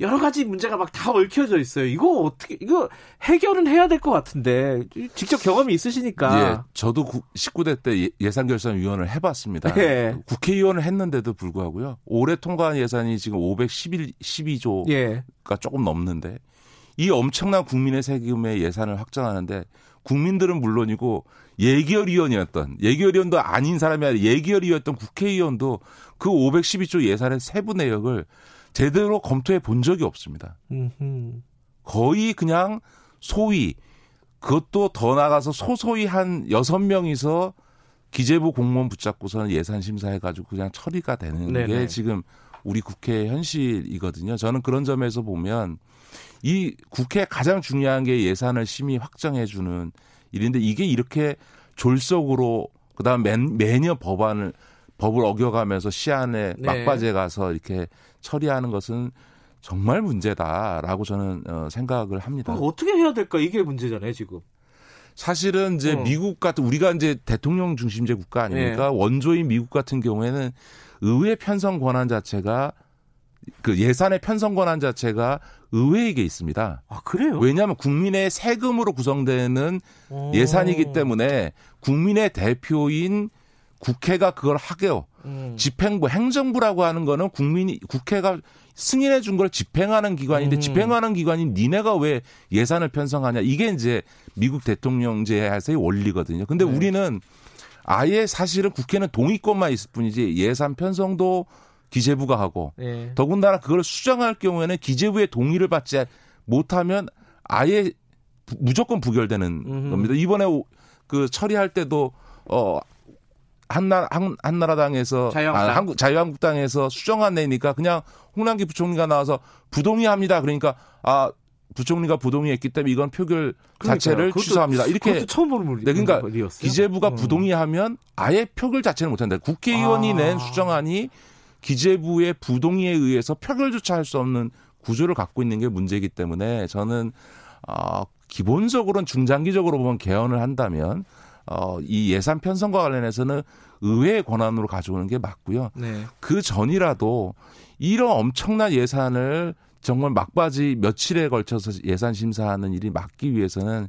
여러 가지 문제가 막 다 얽혀져 있어요. 이거 어떻게 이거 해결은 해야 될 것 같은데 직접 경험이 있으시니까. 예, 저도 19대 때 예산결산위원을 해봤습니다. 예. 국회의원을 했는데도 불구하고요. 올해 통과한 예산이 지금 511 12조가 예. 조금 넘는데 이 엄청난 국민의 세금의 예산을 확정하는데 국민들은 물론이고 예결위원이었던 예결위원도 아닌 사람이 아니라 예결위였던 국회의원도 그 512조 예산의 세부 내역을 제대로 검토해 본 적이 없습니다. 거의 그냥 소위 그것도 더 나가서 소소히 한 여섯 명이서 기재부 공무원 붙잡고서는 예산 심사해가지고 그냥 처리가 되는 네네. 게 지금 우리 국회 현실이거든요. 저는 그런 점에서 보면 이 국회 가장 중요한 게 예산을 심의 확정해 주는 일인데 이게 이렇게 졸속으로 그다음 매, 매년 법안을 법을 어겨가면서 시안에 네. 막바지에 가서 이렇게 처리하는 것은 정말 문제다라고 저는 어, 생각을 합니다. 어떻게 해야 될까 이게 문제잖아요 지금. 사실은 이제 어. 미국 같은 우리가 이제 대통령 중심제 국가 아닙니까? 네. 원조인 미국 같은 경우에는 의회 편성 권한 자체가 그 예산의 편성 권한 자체가 의회에게 있습니다. 아, 그래요? 왜냐하면 국민의 세금으로 구성되는 오. 예산이기 때문에 국민의 대표인 국회가 그걸 하게요. 음. 집행부, 행정부라고 하는 거는 국민이, 국회가 승인해 준 걸 집행하는 기관인데 음. 집행하는 기관인 니네가 왜 예산을 편성하냐. 이게 이제 미국 대통령제에서의 원리거든요. 근데 네. 우리는 아예 사실은 국회는 동의권만 있을 뿐이지 예산 편성도 기재부가 하고 네. 더군다나 그걸 수정할 경우에는 기재부의 동의를 받지 못하면 아예 부, 무조건 부결되는 음흠. 겁니다. 이번에 그 처리할 때도 어 한나 한, 한나라당에서 자유한국당. 아, 한국 자유한국당에서 수정안 내니까 그냥 홍남기 부총리가 나와서 부동의합니다. 그러니까 아 부총리가 부동의했기 때문에 이건 표결 자체를 그것도, 취소합니다. 이렇게 처음 보는 물이 네, 그러니까 기재부가 어. 부동의하면 아예 표결 자체를 못 한다. 국회의원이 아. 낸 수정안이 기재부의 부동의에 의해서 표결조차 할 수 없는 구조를 갖고 있는 게 문제이기 때문에 저는 어, 기본적으로는 중장기적으로 보면 개헌을 한다면 어, 이 예산 편성과 관련해서는 의회의 권한으로 가져오는 게 맞고요. 네. 그 전이라도 이런 엄청난 예산을 정말 막바지 며칠에 걸쳐서 예산 심사하는 일이 막기 위해서는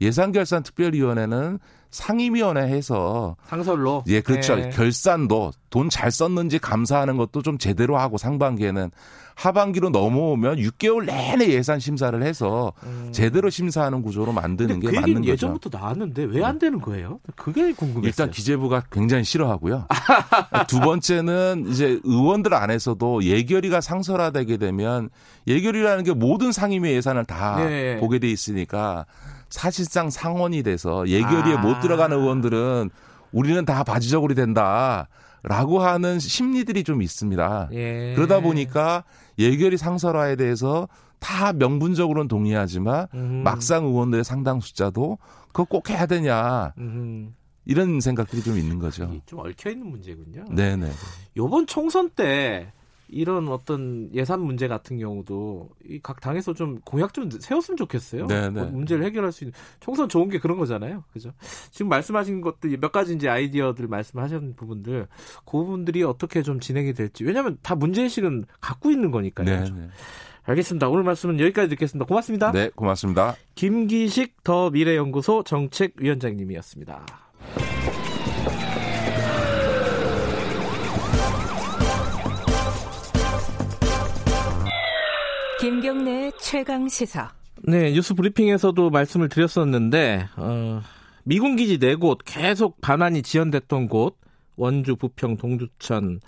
예산결산특별위원회는 상임위원회 해서 상설로 예 그렇죠 네. 결산도 돈 잘 썼는지 감사하는 것도 좀 제대로 하고 상반기에는 하반기로 넘어오면 6개월 내내 예산 심사를 해서 음. 제대로 심사하는 구조로 만드는 게그 맞는 거죠. 예전부터 나왔는데 왜 안 되는 거예요? 그게 궁금해요. 일단 기재부가 굉장히 싫어하고요. (laughs) 두 번째는 이제 의원들 안에서도 예결위가 상설화되게 되면 예결위라는 게 모든 상임위 예산을 다 네. 보게 돼 있으니까 사실상 상원이 돼서 예결위에 아. 못 들어가는 의원들은 우리는 다 바지저고리 된다. 라고 하는 심리들이 좀 있습니다. 예. 그러다 보니까 예결위 상설화에 대해서 다 명분적으로는 동의하지만 음. 막상 의원들의 상당 숫자도 그거 꼭 해야 되냐. 음. 이런 생각들이 좀 있는 거죠. 좀 얽혀 있는 문제군요. 네네. 요번 총선 때 이런 어떤 예산 문제 같은 경우도 이 각 당에서 좀 공약 좀 세웠으면 좋겠어요. 네, 네. 뭐 문제를 해결할 수 있는 총선 좋은 게 그런 거잖아요. 그죠? 지금 말씀하신 것들 몇 가지 이제 아이디어들 말씀하신 부분들 그 부분들이 어떻게 좀 진행이 될지 왜냐하면 다 문제 의식은 갖고 있는 거니까요. 네, 네. 알겠습니다. 오늘 말씀은 여기까지 듣겠습니다. 고맙습니다. 네, 고맙습니다. 김기식 더 미래연구소 정책위원장님이었습니다. 김경래 최강 시사. 네, 뉴스 브리핑에서도 말씀을 드렸었는데 어, 미군 기지 네 곳 계속 반환이 지연됐던 곳 원주, 부평, 동두천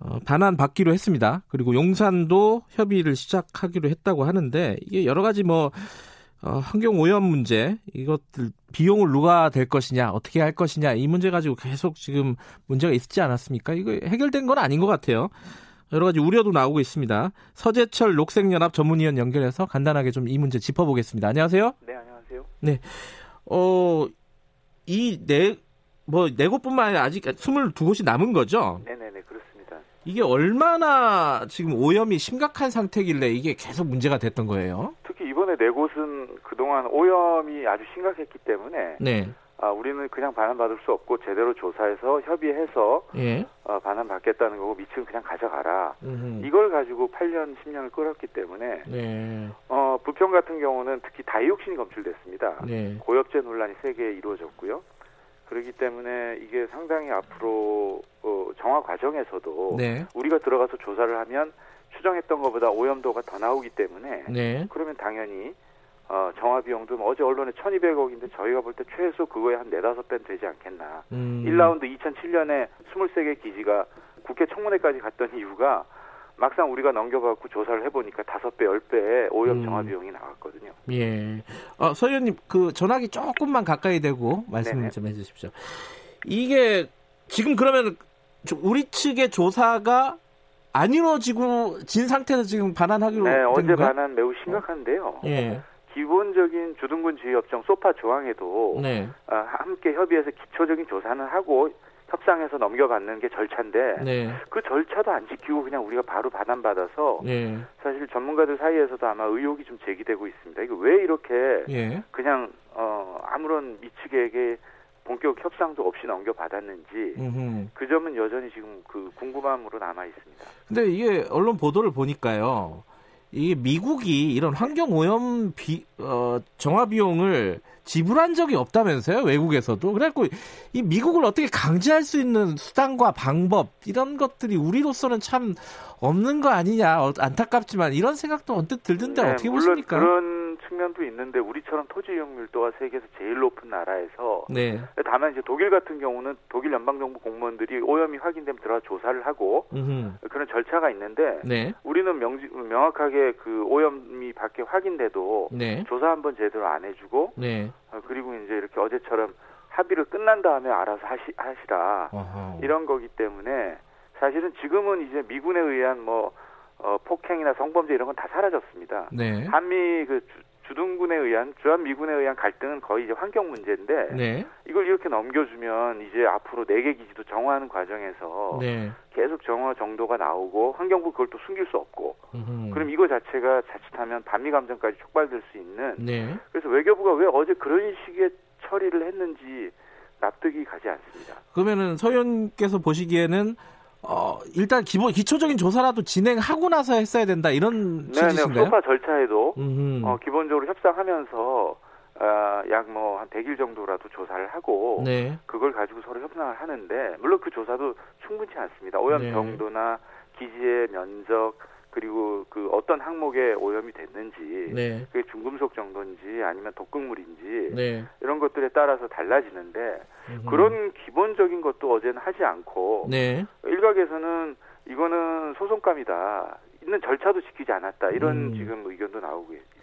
어, 반환 받기로 했습니다. 그리고 용산도 협의를 시작하기로 했다고 하는데 이게 여러 가지 뭐 어, 환경 오염 문제 이것들 비용을 누가 될 것이냐 어떻게 할 것이냐 이 문제 가지고 계속 지금 문제가 있지 않았습니까? 이거 해결된 건 아닌 것 같아요. 여러 가지 우려도 나오고 있습니다. 서재철 녹색연합 전문위원 연결해서 간단하게 좀 이 문제 짚어보겠습니다. 안녕하세요. 네, 안녕하세요. 네. 어, 이 네, 뭐, 네 곳뿐만 아니라 아직 22곳이 남은 거죠? 네네네, 그렇습니다. 이게 얼마나 지금 오염이 심각한 상태길래 이게 계속 문제가 됐던 거예요? 특히 이번에 네 곳은 그동안 오염이 아주 심각했기 때문에 네. 아, 우리는 그냥 반환받을 수 없고 제대로 조사해서 협의해서 예. 어, 반환받겠다는 거고 미층 그냥 가져가라. 음흠. 이걸 가지고 8년, 10년을 끌었기 때문에 네. 어, 부평 같은 경우는 특히 다이옥신이 검출됐습니다. 네. 고엽제 논란이 세게 이루어졌고요. 그렇기 때문에 이게 상당히 앞으로 어, 정화 과정에서도 네. 우리가 들어가서 조사를 하면 추정했던 것보다 오염도가 더 나오기 때문에 네. 그러면 당연히 어, 정화 비용도 뭐 어제 언론에 1200억인데 저희가 볼 때 최소 그거에 한 네다섯 배는 되지 않겠나. 음. 1라운드 2007년에 23개 기지가 국회 청문회까지 갔던 이유가 막상 우리가 넘겨갖고 조사를 해보니까 다섯 배, 열 배의 오염 음. 정화 비용이 나왔거든요. 예. 어, 서 의원님, 그 전화기 조금만 가까이 대고 말씀을 좀 해주십시오. 이게 지금 그러면 우리 측의 조사가 안 이루어지고 진 상태에서 지금 반환하기로 네, 어제 반환 매우 심각한데요. 예. 기본적인 주둔군 지휘협정 소파 조항에도 네. 어, 함께 협의해서 기초적인 조사는 하고 협상해서 넘겨받는 게 절차인데 네. 그 절차도 안 지키고 그냥 우리가 바로 반환받아서 네. 사실 전문가들 사이에서도 아마 의혹이 좀 제기되고 있습니다. 이거 왜 이렇게 예. 그냥 어, 아무런 미측에게 본격 협상도 없이 넘겨받았는지 음흠. 그 점은 여전히 지금 그 궁금함으로 남아 있습니다. 근데 이게 언론 보도를 보니까요. 이게 미국이 이런 환경 오염 비, 어, 정화 비용을 지불한 적이 없다면서요? 외국에서도? 그래갖고 이 미국을 어떻게 강제할 수 있는 수단과 방법 이런 것들이 우리로서는 참 없는 거 아니냐 어, 안타깝지만 이런 생각도 언뜻 들던데 네, 어떻게 보십니까? 그런 측면도 있는데 우리처럼 토지 이용률도가 세계에서 제일 높은 나라에서 네. 다만 이제 독일 같은 경우는 독일 연방 정부 공무원들이 오염이 확인되면 들어가 조사를 하고 음흠. 그런 절차가 있는데 네. 우리는 명, 명확하게 그 오염이 밖에 확인돼도 네. 조사 한번 제대로 안 해주고 네. 어, 그리고 이제 이렇게 어제처럼 합의를 끝난 다음에 알아서 하시, 하시라 어허. 이런 거기 때문에 사실은 지금은 이제 미군에 의한 뭐 어, 폭행이나 성범죄 이런 건 다 사라졌습니다. 네. 한미 그 주 둔군에 의한 주한 미군에 의한 갈등은 거의 이제 환경 문제인데 네. 이걸 이렇게 넘겨주면 이제 앞으로 네 개 기지도 정화하는 과정에서 네. 계속 정화 정도가 나오고 환경부 그걸 또 숨길 수 없고 음흠. 그럼 이거 자체가 자칫하면 반미 감정까지 촉발될 수 있는 네. 그래서 외교부가 왜 어제 그런 식의 처리를 했는지 납득이 가지 않습니다. 그러면은 서현께서 보시기에는 어, 일단 기본 기초적인 조사라도 진행하고 나서 했어야 된다 이런 취지신가요? 네, 소파 절차에도 어, 기본적으로 협상하면서 어, 약뭐 한 100일 정도라도 조사를 하고 네. 그걸 가지고 서로 협상을 하는데 물론 그 조사도 충분치 않습니다. 오염 네. 정도나 기지의 면적 그리고 그 어떤 항목에 오염이 됐는지 네. 그게 중금속 정도인지 아니면 독극물인지 네. 이런 것들에 따라서 달라지는데 음흠. 그런 기본적인 것도 어제는 하지 않고 네. 일각에서는 이거는 소송감이다 있는 절차도 지키지 않았다 이런 음. 지금 의견도 나오고 있습니다.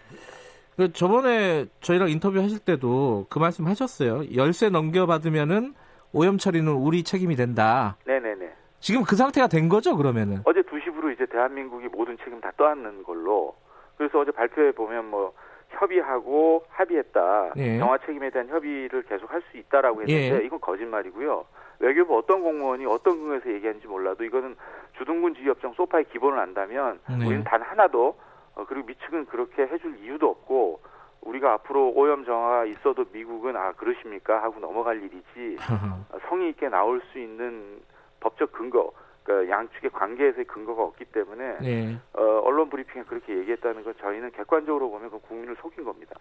그 저번에 저희랑 인터뷰 하실 때도 그 말씀 하셨어요. 열쇠 넘겨받으면은 오염 처리는 우리 책임이 된다. 네네네. 지금 그 상태가 된 거죠, 그러면은? 어제 2시부로 이제 대한민국이 모든 책임 다 떠안는 걸로. 그래서 어제 발표에 보면 뭐 협의하고 합의했다. 예. 영화 책임에 대한 협의를 계속 할 수 있다라고 했는데 예. 이건 거짓말이고요. 외교부 어떤 공무원이 어떤 근거에서 얘기하는지 몰라도 이거는 주둔군 지휘협정 소파의 기본을 안다면 네. 우리는 단 하나도 어, 그리고 미측은 그렇게 해줄 이유도 없고 우리가 앞으로 오염 정화가 있어도 미국은 아 그러십니까 하고 넘어갈 일이지 (laughs) 성의 있게 나올 수 있는 법적 근거, 그러니까 양측의 관계에서의 근거가 없기 때문에 네. 어, 언론 브리핑에 그렇게 얘기했다는 건 저희는 객관적으로 보면 그 국민을 속인 겁니다.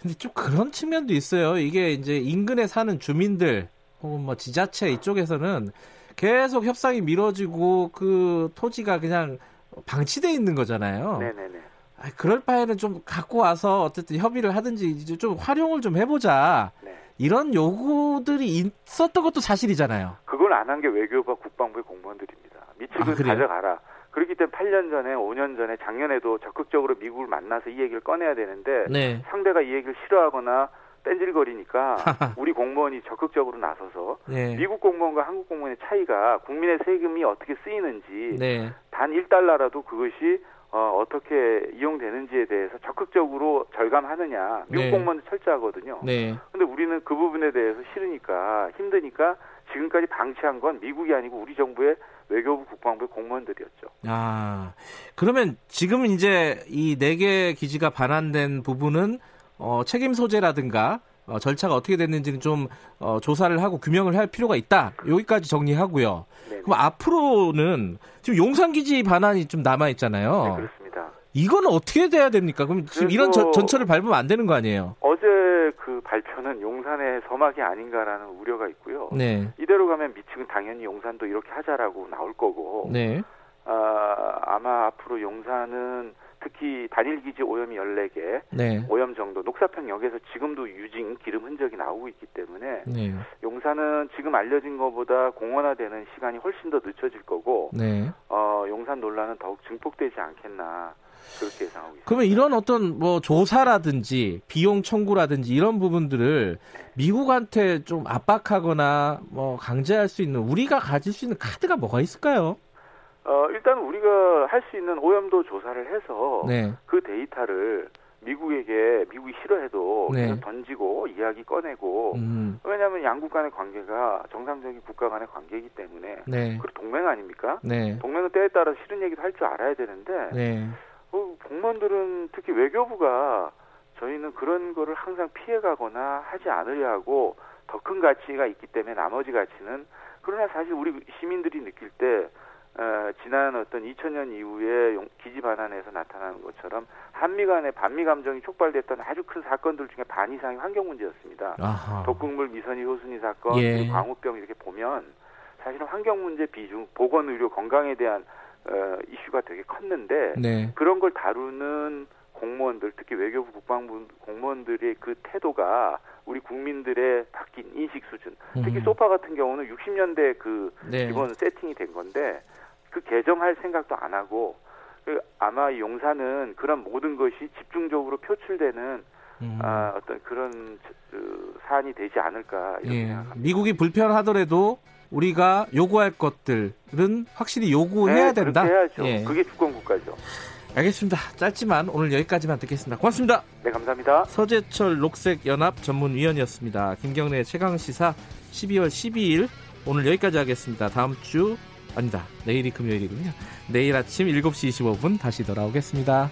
근데 좀 그런 측면도 있어요. 이게 이제 인근에 사는 주민들 혹은 뭐 지자체 이쪽에서는 계속 협상이 미뤄지고 그 토지가 그냥 방치돼 있는 거잖아요. 네네네. 아, 그럴 바에는 좀 갖고 와서 어쨌든 협의를 하든지 좀 활용을 좀 해보자. 네. 이런 요구들이 있었던 것도 사실이잖아요. 그걸 안 한 게 외교부와 국방부의 공무원들입니다. 미측은 아, 가져가라. 그렇기 때문에 8년 전에, 5년 전에, 작년에도 적극적으로 미국을 만나서 이 얘기를 꺼내야 되는데 네. 상대가 이 얘기를 싫어하거나 뺀질거리니까 (laughs) 우리 공무원이 적극적으로 나서서 네. 미국 공무원과 한국 공무원의 차이가 국민의 세금이 어떻게 쓰이는지 네. 단 1달러라도 그것이 어, 어떻게 이용되는지에 대해서 적극적으로 절감하느냐 미국 네. 공무원도 철저하거든요. 네. 근데 우리는 그 부분에 대해서 싫으니까 힘드니까 지금까지 방치한 건 미국이 아니고 우리 정부의 외교부 국방부의 공무원들이었죠. 아 그러면 지금 이제 이 네 개 기지가 반환된 부분은 어, 책임 소재라든가 어, 절차가 어떻게 됐는지는 좀 어, 조사를 하고 규명을 할 필요가 있다. 여기까지 정리하고요. 네네. 그럼 앞으로는 지금 용산기지 반환이 좀 남아 있잖아요. 네, 그렇습니다. 이건 어떻게 돼야 됩니까? 그럼 지금 이런 저, 전철을 밟으면 안 되는 거 아니에요? 어제 그 발표는 용산의 서막이 아닌가라는 우려가 있고요. 네. 이대로 가면 미측은 당연히 용산도 이렇게 하자라고 나올 거고. 네. 아, 아마 앞으로 용산은 특히 단일 기지 오염이 14개, 네. 오염 정도, 녹사평 역에서 지금도 유진 기름 흔적이 나오고 있기 때문에 네. 용산은 지금 알려진 것보다 공원화되는 시간이 훨씬 더 늦춰질 거고 네. 어, 용산 논란은 더욱 증폭되지 않겠나 그렇게 예상하고 있습니다. 그러면 이런 어떤 뭐 조사라든지 비용 청구라든지 이런 부분들을 미국한테 좀 압박하거나 뭐 강제할 수 있는 우리가 가질 수 있는 카드가 뭐가 있을까요? 어, 일단 우리가 할 수 있는 오염도 조사를 해서 네. 그 데이터를 미국에게 미국이 싫어해도 네. 던지고 이야기 꺼내고 음. 왜냐하면 양국 간의 관계가 정상적인 국가 간의 관계이기 때문에 네. 그리고 동맹 아닙니까? 네. 동맹은 때에 따라 싫은 얘기도 할 줄 알아야 되는데 네. 어, 공무원들은 특히 외교부가 저희는 그런 거를 항상 피해가거나 하지 않으려 하고 더 큰 가치가 있기 때문에 나머지 가치는 그러나 사실 우리 시민들이 느낄 때 어, 지난 어떤 2000년 이후에 기지 반환에서 나타나는 것처럼 한미 간의 반미 감정이 촉발됐던 아주 큰 사건들 중에 반 이상이 환경 문제였습니다. 아하. 독극물 미선이 효순이 사건, 예. 광우병 이렇게 보면 사실은 환경 문제 비중, 보건 의료 건강에 대한 어, 이슈가 되게 컸는데 네. 그런 걸 다루는 공무원들, 특히 외교부 국방부 공무원들의 그 태도가 우리 국민들의 바뀐 인식 수준, 특히 음. 소파 같은 경우는 60년대 그 네. 기본 세팅이 된 건데 그 개정할 생각도 안 하고 그 아마 용산은 그런 모든 것이 집중적으로 표출되는 음. 아, 어떤 그런 그 사안이 되지 않을까 이렇게 예. 생각합니다. 미국이 불편하더라도 우리가 요구할 것들은 확실히 요구해야 네, 된다. 해야죠. 예. 그게 주권 국가죠. 알겠습니다. 짧지만 오늘 여기까지만 듣겠습니다. 고맙습니다. 네, 감사합니다. 서재철 녹색연합 전문위원이었습니다. 김경래 최강시사 12월 12일 오늘 여기까지 하겠습니다. 다음 주 아니다. 내일이 금요일이군요. 내일 아침 7시 25분 다시 돌아오겠습니다.